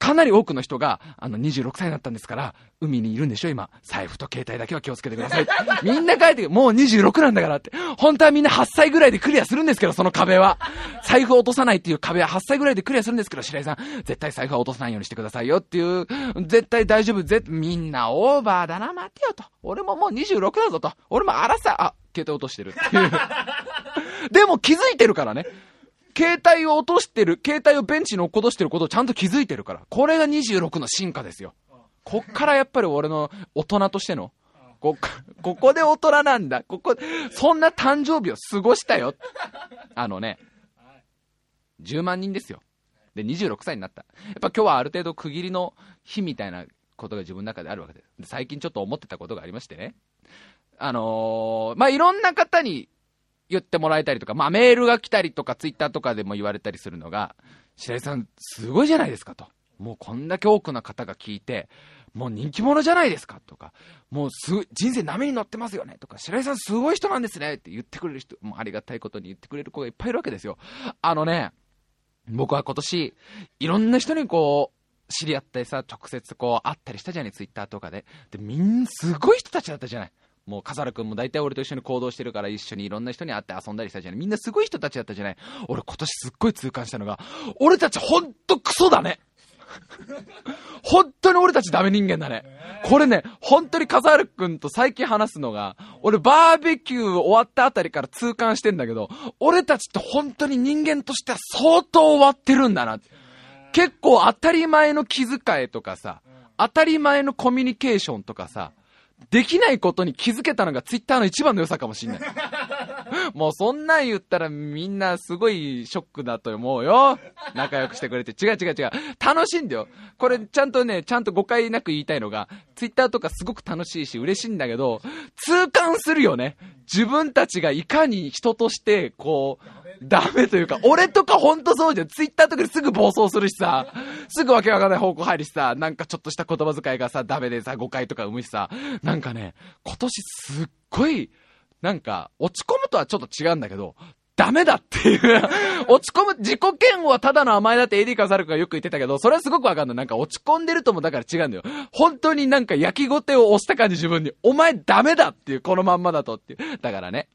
かなり多くの人が、あの、26歳になったんですから、海にいるんでしょ、今。財布と携帯だけは気をつけてください。みんな書いて、もう26なんだからって。本当はみんな8歳ぐらいでクリアするんですけど、その壁は。財布を落とさないっていう壁は8歳ぐらいでクリアするんですけど、白井さん、絶対財布は落とさないようにしてくださいよっていう、絶対大丈夫、ぜ、みんなオーバーだな、待てよと。俺ももう26だぞと。俺も荒さ、あ、携帯落としてるっていう。でも気づいてるからね。携帯を落としてる、携帯をベンチに落っことしてることをちゃんと気づいてるから。これが26の進化ですよ。こっからやっぱり俺の大人としての、こ、ここで大人なんだ。ここ、そんな誕生日を過ごしたよ。あのね、10万人ですよ。で、26歳になった。やっぱ今日はある程度区切りの日みたいなことが自分の中であるわけです。で最近ちょっと思ってたことがありましてね。あのーまあ、いろんな方に言ってもらえたりとか、まあ、メールが来たりとか、ツイッターとかでも言われたりするのが、白井さん、すごいじゃないですかと。もうこんだけ多くの方が聞いて、もう人気者じゃないですかとか、もうす人生波に乗ってますよねとか、白井さんすごい人なんですねって言ってくれる人、もありがたいことに言ってくれる子がいっぱいいるわけですよ。あのね、僕は今年、いろんな人にこう、知り合ってさ、直接こう、会ったりしたじゃない、ツイッターとかで。で、みんな、すごい人たちだったじゃない。もう、笠原くんも大体俺と一緒に行動してるから一緒にいろんな人に会って遊んだりしたじゃない。みんなすごい人たちだったじゃない。俺今年すっごい痛感したのが、俺たちほんとクソだね本当に俺たちダメ人間だね。これね、本当に笠原くんと最近話すのが、俺バーベキュー終わったあたりから痛感してんだけど、俺たちって本当に人間としては相当終わってるんだな。結構当たり前の気遣いとかさ、当たり前のコミュニケーションとかさ、できないことに気づけたのがツイッターの一番の良さかもしんない。もうそんなん言ったらみんなすごいショックだと思うよ。仲良くしてくれて。違う違う違う。楽しいんだよ。これちゃんとね、ちゃんと誤解なく言いたいのが、ツイッターとかすごく楽しいし嬉しいんだけど、痛感するよね。自分たちがいかに人として、こう、ダメというか、俺とかほんとそうじゃん。ツイッターとかですぐ暴走するしさ、すぐわけわかんない方向入るしさ、なんかちょっとした言葉遣いがさ、ダメでさ、誤解とか生むしさ、なんかね、今年すっごい、なんか、落ち込むとはちょっと違うんだけど、ダメだっていう 落ち込む、自己嫌悪はただの甘えだって AD カサルクがよく言ってたけど、それはすごくわかんない。なんか落ち込んでるともだから違うんだよ。本当になんか焼きごてを押した感じ自分に。お前ダメだっていう、このまんまだとっていう。だからね。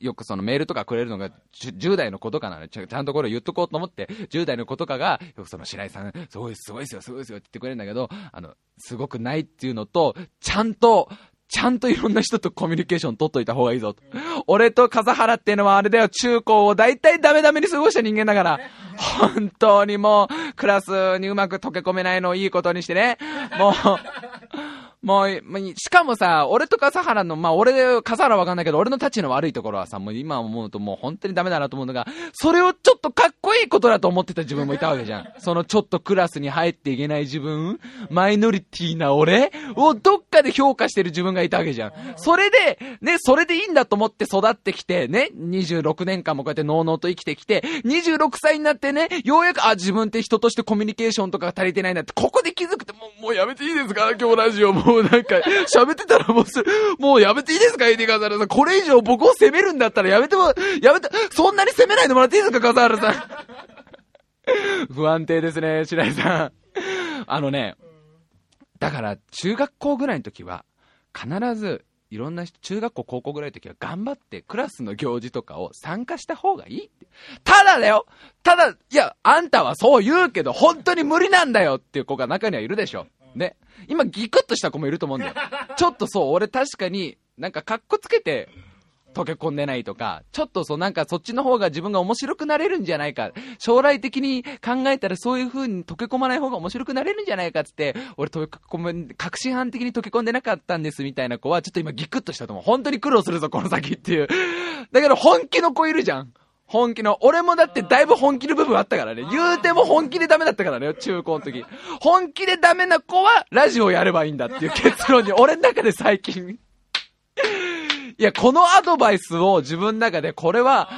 よくそのメールとかくれるのが10代の子とかなのちゃんとこれ言っとこうと思って、10代の子とかが、よくその白井さん、すごい、すごいですよ、すごいですよって言ってくれるんだけど、あの、すごくないっていうのと、ちゃんと、ちゃんといろんな人とコミュニケーション取っといた方がいいぞと。俺と風原っていうのはあれだよ、中高を大体ダメダメに過ごした人間だから。本当にもう、クラスにうまく溶け込めないのをいいことにしてね。もう、もう、しかもさ、俺と笠原の、まあ俺、笠原わかんないけど、俺の立ちの悪いところはさ、もう今思うともう本当にダメだなと思うのが、それをちょっとかっこいいことだと思ってた自分もいたわけじゃん。そのちょっとクラスに入っていけない自分、マイノリティな俺をどっかで評価してる自分がいたわけじゃん。それで、ね、それでいいんだと思って育ってきて、ね、26年間もこうやってノーノーと生きてきて、26歳になってね、ようやく、あ、自分って人としてコミュニケーションとかが足りてないなって、ここで気づくって、もう、もうやめていいですか？今日ラジオももうなんか、喋ってたらもう、もうやめていいですかエディ・カザールさん。これ以上僕を責めるんだったらやめても、やめて、そんなに責めないでもらっていいですかカザールさん。不安定ですね、白井さん。あのね、だから中学校ぐらいの時は、必ず、いろんな人、中学校、高校ぐらいの時は頑張ってクラスの行事とかを参加した方がいいって。ただだよただ、いや、あんたはそう言うけど、本当に無理なんだよっていう子が中にはいるでしょ。ね。今ギクッとした子もいると思うんだよ。ちょっとそう、俺確かになんかカッコつけて、溶け込んでないとか、ちょっとそうなんかそっちの方が自分が面白くなれるんじゃないか。将来的に考えたらそういう風に溶け込まない方が面白くなれるんじゃないかっつって、俺溶け込む、確信犯的に溶け込んでなかったんですみたいな子は、ちょっと今ギクッとしたと思う。本当に苦労するぞ、この先っていう。だけど本気の子いるじゃん。本気の、俺もだってだいぶ本気の部分あったからね。言うても本気でダメだったからね、中高の時。本気でダメな子はラジオやればいいんだっていう結論に、俺の中で最近いや、このアドバイスを自分の中で、これは、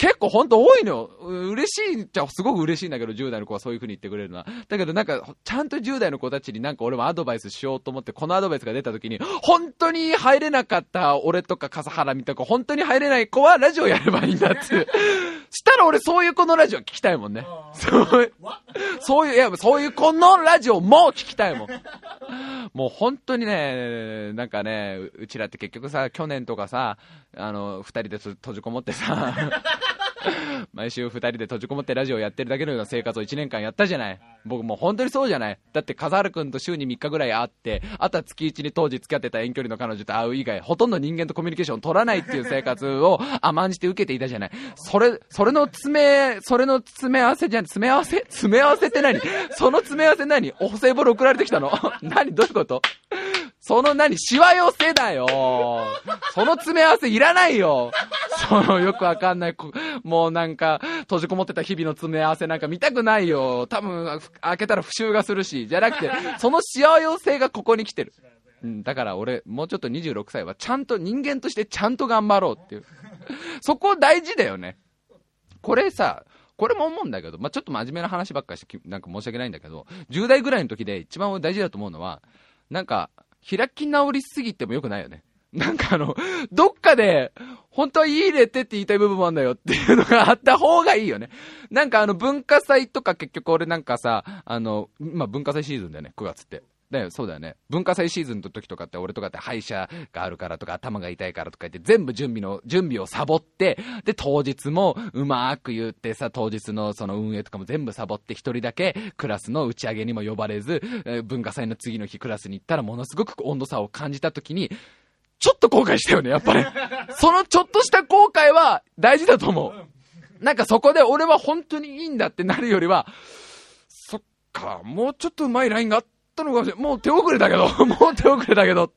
結構ほんと多いのよ。嬉しいっちゃすごく嬉しいんだけど、10代の子はそういう風に言ってくれるのは。だけどなんか、ちゃんと10代の子たちになんか俺もアドバイスしようと思って、このアドバイスが出た時に、本当に入れなかった俺とか笠原みたいな本当に入れない子はラジオやればいいんだって。したら俺そういう子のラジオ聞きたいもんね。そういう、そういう、いや、そういう子のラジオも聞きたいもん。もう本当にね、なんかね、うちらって結局さ、去年とかさ、あの、二人で閉じこもってさ、毎週二人で閉じこもってラジオやってるだけのような生活を一年間やったじゃない。僕もう本当にそうじゃない。だって笠原くんと週に3日ぐらい会って、あとは月1に当時付き合ってた遠距離の彼女と会う以外、ほとんど人間とコミュニケーション取らないっていう生活を甘んじて受けていたじゃない。それ、それの詰め、それの詰め合わせじゃん、詰め合わせ？詰め合わせって何？その詰め合わせ何？お歳暮送られてきたの？何？どういうこと？その何、しわ寄せだよ。その詰め合わせいらないよ。そのよくわかんない、もうなんか、閉じこもってた日々の詰め合わせなんか見たくないよ。多分、開けたら復習がするし。じゃなくて、そのしわ寄せがここに来てる。うん、だから俺、もうちょっと26歳はちゃんと人間としてちゃんと頑張ろうっていう。そこ大事だよね。これさ、これも思うんだけど、まあ、ちょっと真面目な話ばっかして、なんか申し訳ないんだけど、10代ぐらいの時で一番大事だと思うのは、なんか、開き直りすぎてもよくないよね。なんかあの、どっかで、本当は入れてって言いたい部分もあるんだよっていうのがあった方がいいよね。なんかあの文化祭とか結局俺なんかさ、あの、まあ、文化祭シーズンだよね、9月って。だよ、そうだよね。文化祭シーズンの時とかって俺とかって歯医者があるからとか頭が痛いからとか言って全部準備の、準備をサボって、で、当日もうまーく言ってさ、当日のその運営とかも全部サボって一人だけクラスの打ち上げにも呼ばれず、文化祭の次の日クラスに行ったらものすごく温度差を感じた時に、ちょっと後悔したよね、やっぱり。そのちょっとした後悔は大事だと思う。なんかそこで俺は本当にいいんだってなるよりは、そっか、もうちょっとうまいラインがあったのかもしれない。もう手遅れだけど、もう手遅れだけど、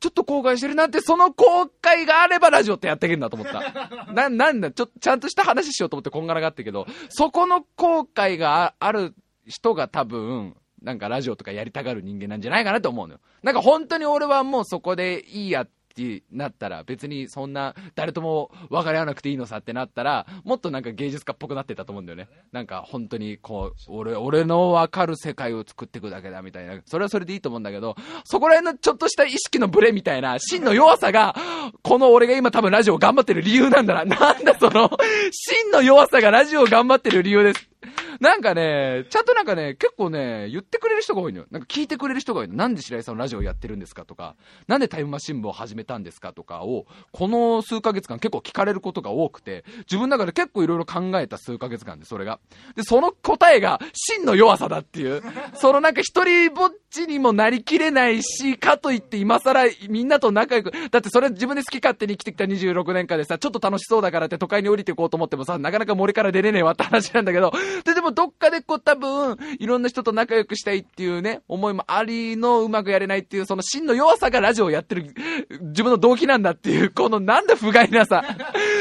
ちょっと後悔してるなって、その後悔があればラジオってやっていけるんだと思った。な、なんだ、ちょっとちゃんとした話しようと思ってこんがらがってけど、そこの後悔がある人が多分、なんかラジオとかやりたがる人間なんじゃないかなと思うのよ。なんか本当に俺はもうそこでいいやってってなったら、別にそんな誰とも分かり合わなくていいのさってなったら、もっとなんか芸術家っぽくなってたと思うんだよね。なんか本当にこう、俺、俺の分かる世界を作っていくだけだみたいな。それはそれでいいと思うんだけど、そこら辺のちょっとした意識のブレみたいな、真の弱さが、この俺が今多分ラジオ頑張ってる理由なんだな。なんだその、真の弱さがラジオ頑張ってる理由です。なんかね、ちゃんとなんかね、結構ね、言ってくれる人が多いのよ。なんか聞いてくれる人が多いの。なんで白井さんのラジオやってるんですかとか、なんでタイムマシン部を始めたんですかとかを、この数ヶ月間結構聞かれることが多くて、自分の中で結構いろいろ考えた数ヶ月間で、それが。で、その答えが、真の弱さだっていう。そのなんか一人ぼっちにもなりきれないし、かといって今更みんなと仲良く、だってそれ自分で好き勝手に生きてきた26年間でさ、ちょっと楽しそうだからって都会に降りていこうと思ってもさ、なかなか森から出れねえわって話なんだけど、で、でもどっかでこう多分、いろんな人と仲良くしたいっていうね、思いもありのうまくやれないっていう、その真の弱さがラジオをやってる自分の動機なんだっていう、このなんだ不甲斐なさ。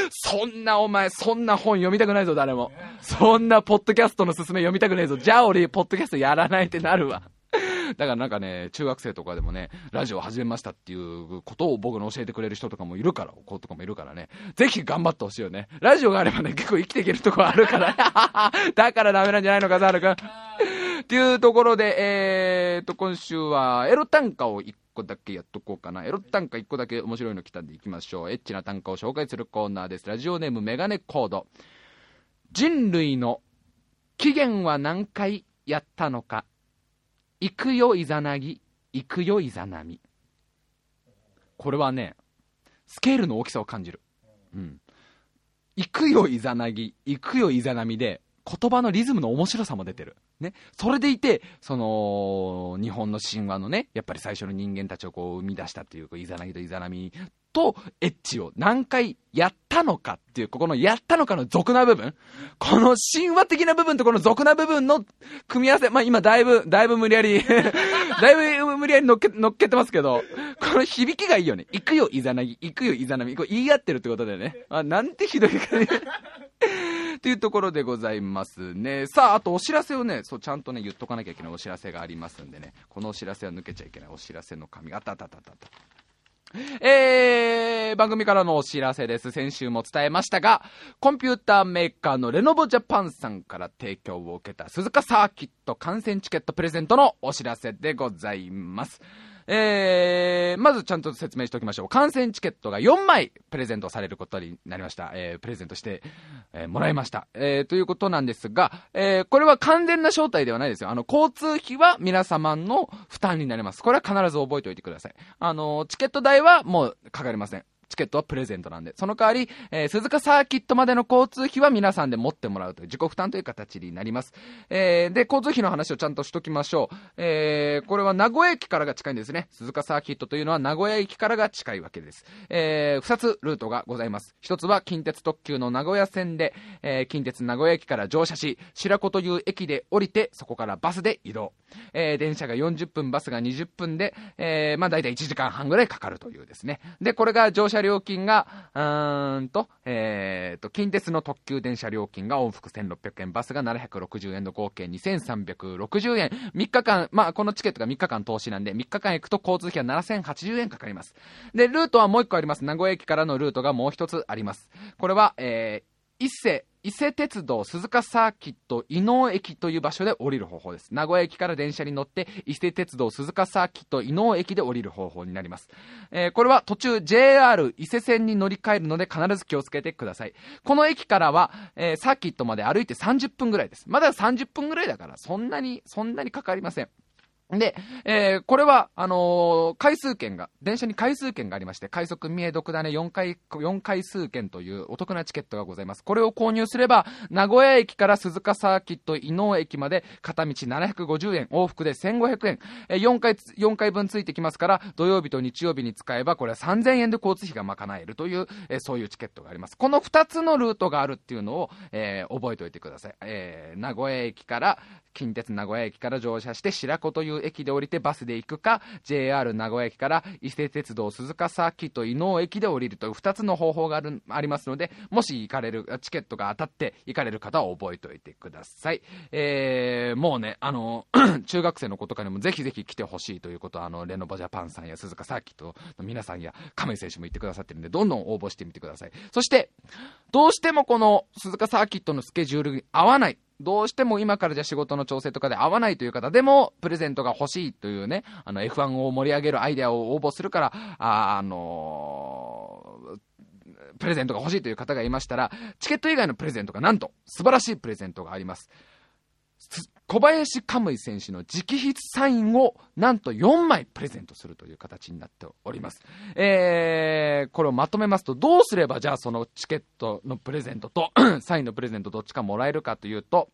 そんなお前、そんな本読みたくないぞ、誰も。そんなポッドキャストの勧め読みたくないぞ。じゃあ俺、ポッドキャストやらないってなるわ。だからなんかね、中学生とかでもね、ラジオ始めましたっていうことを僕の教えてくれる人とかもいるから、子とかもいるからね、ぜひ頑張ってほしいよね。ラジオがあればね、結構生きていけるとこあるから、だからダメなんじゃないのか、ザール君。っていうところで、えーと、今週はエロ短歌を1個だけやっとこうかな。エロ短歌1個だけ面白いの来たんでいきましょう。エッチな短歌を紹介するコーナーです。ラジオネームメガネコード。人類の起源は何回やったのか行くよいざなぎ、行くよいざなみ。これはね、スケールの大きさを感じる。うん。行くよいざなぎ、行くよいざなみで、言葉のリズムの面白さも出てる。ね。それでいて、その、日本の神話のね、やっぱり最初の人間たちをこう生み出したっていう、イザナギとイザナミとエッチを何回やったのかっていう、ここのやったのかの俗な部分、この神話的な部分とこの俗な部分の組み合わせ、まあ今だいぶ、だいぶ無理やり だいぶ無理やり乗っけ、乗っけてますけど、この響きがいいよね。行くよ、イザナギ。行くよ、イザナミ。これ言い合ってるってことだよね。あ、なんてひどいかね。っていうところでございますね。さあ、あとお知らせをね、そう、ちゃんとね、言っとかなきゃいけないお知らせがありますんでね、このお知らせは抜けちゃいけないお知らせの紙が、あったあったあったあった。えー、番組からのお知らせです。先週も伝えましたが、コンピューターメーカーのレノボジャパンさんから提供を受けた鈴鹿サーキット観戦チケットプレゼントのお知らせでございます。えー、まずちゃんと説明しておきましょう。観戦チケットが4枚プレゼントされることになりました。えー、プレゼントして、えー、もらいました。えー、ということなんですが、えー、これは完全な招待ではないですよ。あの、交通費は皆様の負担になります。これは必ず覚えておいてください。あの、チケット代はもうかかりません。チケットはプレゼントなんで、その代わり、えー、鈴鹿サーキットまでの交通費は皆さんで持ってもらうという自己負担という形になります。えー、で、交通費の話をちゃんとしときましょう。えー、これは名古屋駅からが近いんですね。鈴鹿サーキットというのは名古屋駅からが近いわけです。えー、二つルートがございます。一つは近鉄特急の名古屋線で、えー、近鉄名古屋駅から乗車し、白子という駅で降りて、そこからバスで移動。えー、電車が40分、バスが20分で、えー、まあ大体1時間半ぐらいかかるというですね。で、これが乗車料金が、うーんと、えーと、近鉄の特急電車料金が往復1600円、バスが760円の合計2360円。3日間、まあこのチケットが3日間投資なんで、3日間行くと交通費は7080円かかります。で、ルートはもう1個あります。名古屋駅からのルートがもう1つあります。これは、えー、伊勢、伊勢鉄道鈴鹿サーキット伊能駅という場所で降りる方法です。名古屋駅から電車に乗って、伊勢鉄道鈴鹿サーキット伊能駅で降りる方法になります。えーこれは途中 JR 伊勢線に乗り換えるので必ず気をつけてください。この駅からは、えーサーキットまで歩いて30分ぐらいです。まだ30分ぐらいだから、そんなに、そんなにかかりません。で、えーこれは、あのー回数券が、電車に回数券がありまして、快速三重独ダネ4回、4回数券というお得なチケットがございます。これを購入すれば、名古屋駅から鈴鹿サーキット伊能駅まで片道750円、往復で1500円、えー4回、4回分ついてきますから、土曜日と日曜日に使えば、これは3000円で交通費が賄えるという、えーそういうチケットがあります。この2つのルートがあるっていうのを、えー覚えておいてください。えー名古屋駅から、近鉄名古屋駅から乗車して白子という駅で降りてバスで行くか JR 名古屋駅から伊勢鉄道鈴鹿サーキット伊能駅で降りるという2つの方法があるありますのでもし行かれるチケットが当たって行かれる方は覚えておいてください、えーもうねあの 中学生の子とかにもぜひぜひ来てほしいということはあのレノボジャパンさんや鈴鹿サーキットの皆さんや亀井選手も言ってくださってるんでどんどん応募してみてください。そしてどうしてもこの鈴鹿サーキットのスケジュールに合わない。どうしても今からじゃ仕事の調整とかで合わないという方でも、プレゼントが欲しいというね、あの F1 を盛り上げるアイデアを応募するから、あ、あのープレゼントが欲しいという方がいましたら、チケット以外のプレゼントがなんと、素晴らしいプレゼントがあります。小林カムイ選手の直筆サインをなんと4枚プレゼントするという形になっております。えー、これをまとめますと、どうすればじゃあそのチケットのプレゼントと サインのプレゼントどっちかもらえるかというと、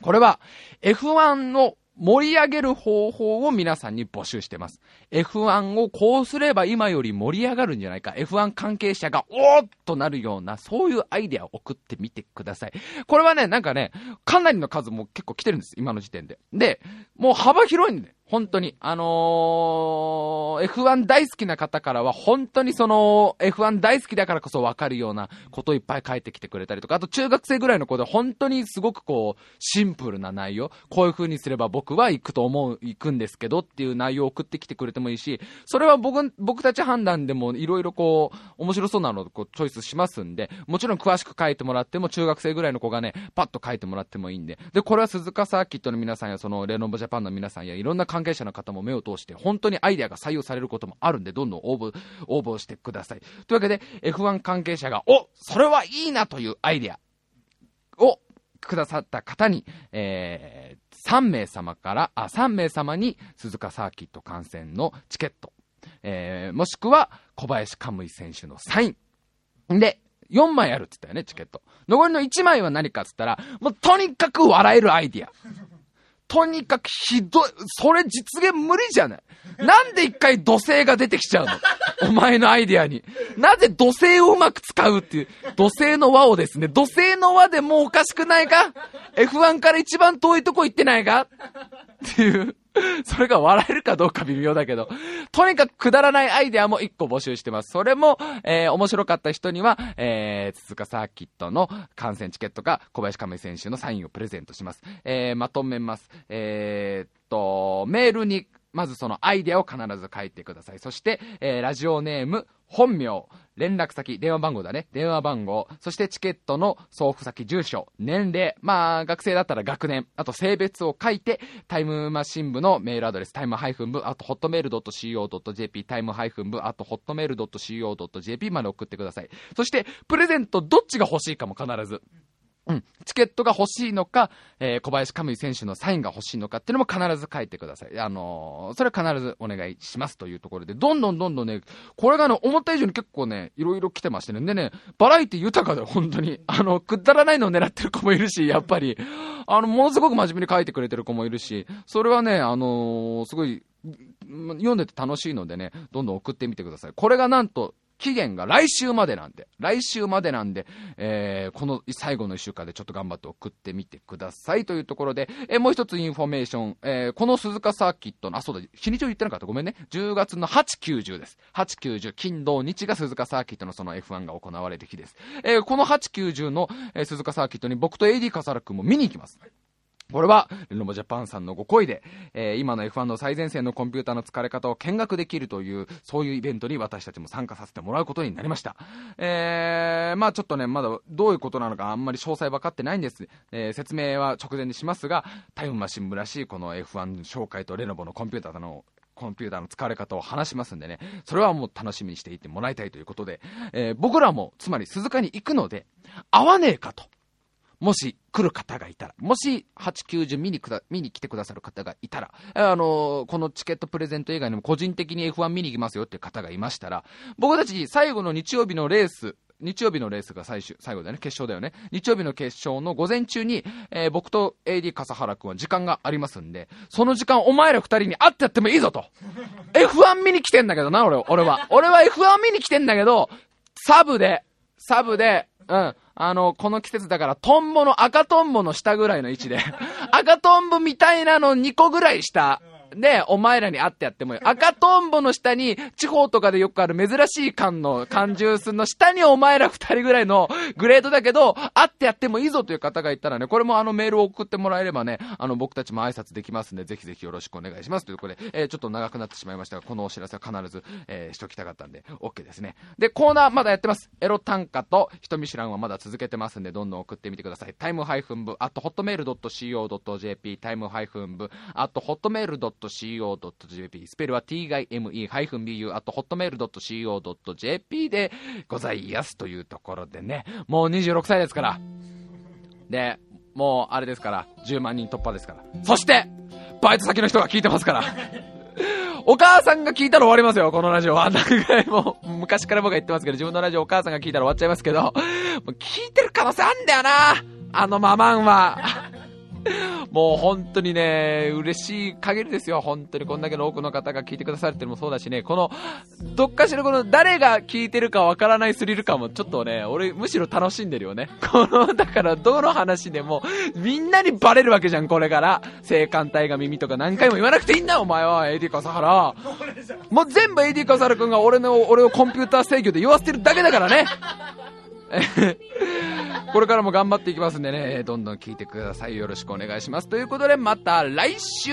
これは F1 の盛り上げる方法を皆さんに募集してます。F1 をこうすれば今より盛り上がるんじゃないか。F1 関係者がおーっとなるような、そういうアイデアを送ってみてください。これはね、なんかね、かなりの数も結構来てるんです。今の時点で。で、もう幅広いんで、本当に。あのー F1 大好きな方からは、本当にその、F1 大好きだからこそ分かるようなことをいっぱい書いてきてくれたりとか、あと中学生ぐらいの子で本当にすごくこう、シンプルな内容、こういう風にすれば僕は行くと思う、行くんですけどっていう内容を送ってきてくれてもいいし、それは僕、僕たち判断でもいろいろこう、面白そうなのをこうチョイスしますんで、もちろん詳しく書いてもらっても、中学生ぐらいの子がね、パッと書いてもらってもいいんで、で、これは鈴鹿サーキットの皆さんや、その、レノボジャパンの皆さんや、いろんな関係者の方も目を通して、本当にアイデアが採用されることもあるんで、どんどん応募、応募してください。というわけで、F1 関係者が、おそれはいいなというアイデアをくださった方に、えー、3名様から、あ、3名様に鈴鹿サーキット観戦のチケット、えー、もしくは小林カムイ選手のサイン。で、4枚あるって言ったよね、チケット。残りの1枚は何かって言ったら、もうとにかく笑えるアイディア。とにかくひどい、それ実現無理じゃない。なんで一回土星が出てきちゃうの？お前のアイディアに。なぜ土星をうまく使うっていう、土星の輪をですね、土星の輪でもうおかしくないか ?F1 から一番遠いとこ行ってないか？っていう。それが笑えるかどうか微妙だけど、とにかくくだらないアイデアも1個募集してます。それも、えー、面白かった人には、えー、鈴鹿サーキットの観戦チケットか、小林亀選手のサインをプレゼントします。えー、まとめます。えー、っと、メールに、まずそのアイデアを必ず書いてください。そして、えー、ラジオネーム、本名、連絡先、電話番号だね。電話番号、そしてチケットの送付先、住所、年齢、まあ、学生だったら学年、あと性別を書いて、タイムマシン部のメールアドレス、タイムハイフン部、あと、ホットメール .co.jp、タイムハイフン部、あと、ホットメール .co.jp まで送ってください。そして、プレゼントどっちが欲しいかも必ず。うん。チケットが欲しいのか、えー小林カムイ選手のサインが欲しいのかっていうのも必ず書いてください。あのーそれは必ずお願いしますというところで、どんどんどんどんね、これがね、思った以上に結構ね、いろいろ来てましてね。でね、バラエティ豊かだよ、本当に。あの、くだらないのを狙ってる子もいるし、やっぱり。あの、ものすごく真面目に書いてくれてる子もいるし、それはね、あのーすごい、読んでて楽しいのでね、どんどん送ってみてください。これがなんと、期限が来週までなんで、来週までなんで、えーこの最後の1週間でちょっと頑張って送ってみてくださいというところで、えーもう一つインフォメーション、えーこの鈴鹿サーキットの、あ、そうだ、日にちを言ってなかった。ごめんね。10月の8、9、10です。8、9、10、金土日が鈴鹿サーキットのその F1 が行われる日です。えーこの8、9、10の、え鈴鹿サーキットに僕と AD 笠原くんも見に行きます。これは、レノボジャパンさんのご好意で、えー今の F1 の最前線のコンピューターの使われ方を見学できるという、そういうイベントに私たちも参加させてもらうことになりました。えー、まあちょっとね、まだどういうことなのかあんまり詳細分かってないんです。えー説明は直前にしますが、タイムマシン部らしいこの F1 紹介とレノボのコンピューターのコンピューターの使われ方を話しますんでね、それはもう楽しみにしていてもらいたいということで、えー僕らも、つまり鈴鹿に行くので、会わねえかと。もし来る方がいたら、もし8、90見にくだ見に来てくださる方がいたら、あのこのチケットプレゼント以外にも個人的に F1 見に行きますよっていう方がいましたら、僕たち最後の日曜日のレース、日曜日のレースが最終、最後だよね、決勝だよね。日曜日の決勝の午前中に、えー僕と AD 笠原くんは時間がありますんで、その時間お前ら二人に会ってやってもいいぞと。F1 見に来てんだけどな、俺、俺は。俺は F1 見に来てんだけど、サブで、サブで、うん。あの、この季節だから、トンボの、赤トンボの下ぐらいの位置で、赤トンボみたいなの2個ぐらい下。で、お前らに会ってやってもいい。赤トンボの下に、地方とかでよくある珍しい缶の缶ジュースの下にお前ら二人ぐらいのグレードだけど、会ってやってもいいぞという方がいたらね、これもあのメールを送ってもらえればね、あの僕たちも挨拶できますんで、ぜひぜひよろしくお願いします。ということで、えーちょっと長くなってしまいましたが、このお知らせは必ず、えーしときたかったんで、OK ですね。で、コーナーまだやってます。エロ短歌と人見知らんはまだ続けてますんで、どんどん送ってみてください。タイムハイフン部、あと hotmail.co.jp、タイムハイフン部、あと hotmail.co.jp、と co.jp スペルは time-bu.hotmail.co.jp でございますというところでね、もう26歳ですから。で、もうあれですから、10万人突破ですから。そして、バイト先の人が聞いてますから。お母さんが聞いたら終わりますよ、このラジオは。何回も、昔から僕が言ってますけど、自分のラジオお母さんが聞いたら終わっちゃいますけど、もう聞いてる可能性あんだよなあのママンは。もう本当にね、嬉しい限りですよ。本当にこんだけの多くの方が聞いてくださってるのもそうだしね、この、どっかしらこの誰が聞いてるかわからないスリル感もちょっとね、俺むしろ楽しんでるよね。この、だからどの話でも、みんなにバレるわけじゃん、これから。性感帯が耳とか何回も言わなくていいんだよ、お前は、AD 笠原。もう全部 AD 笠原くんが俺の、俺をコンピューター制御で言わせてるだけだからね。これからも頑張っていきますんでね、どんどん聞いてください。よろしくお願いします。ということで、また来週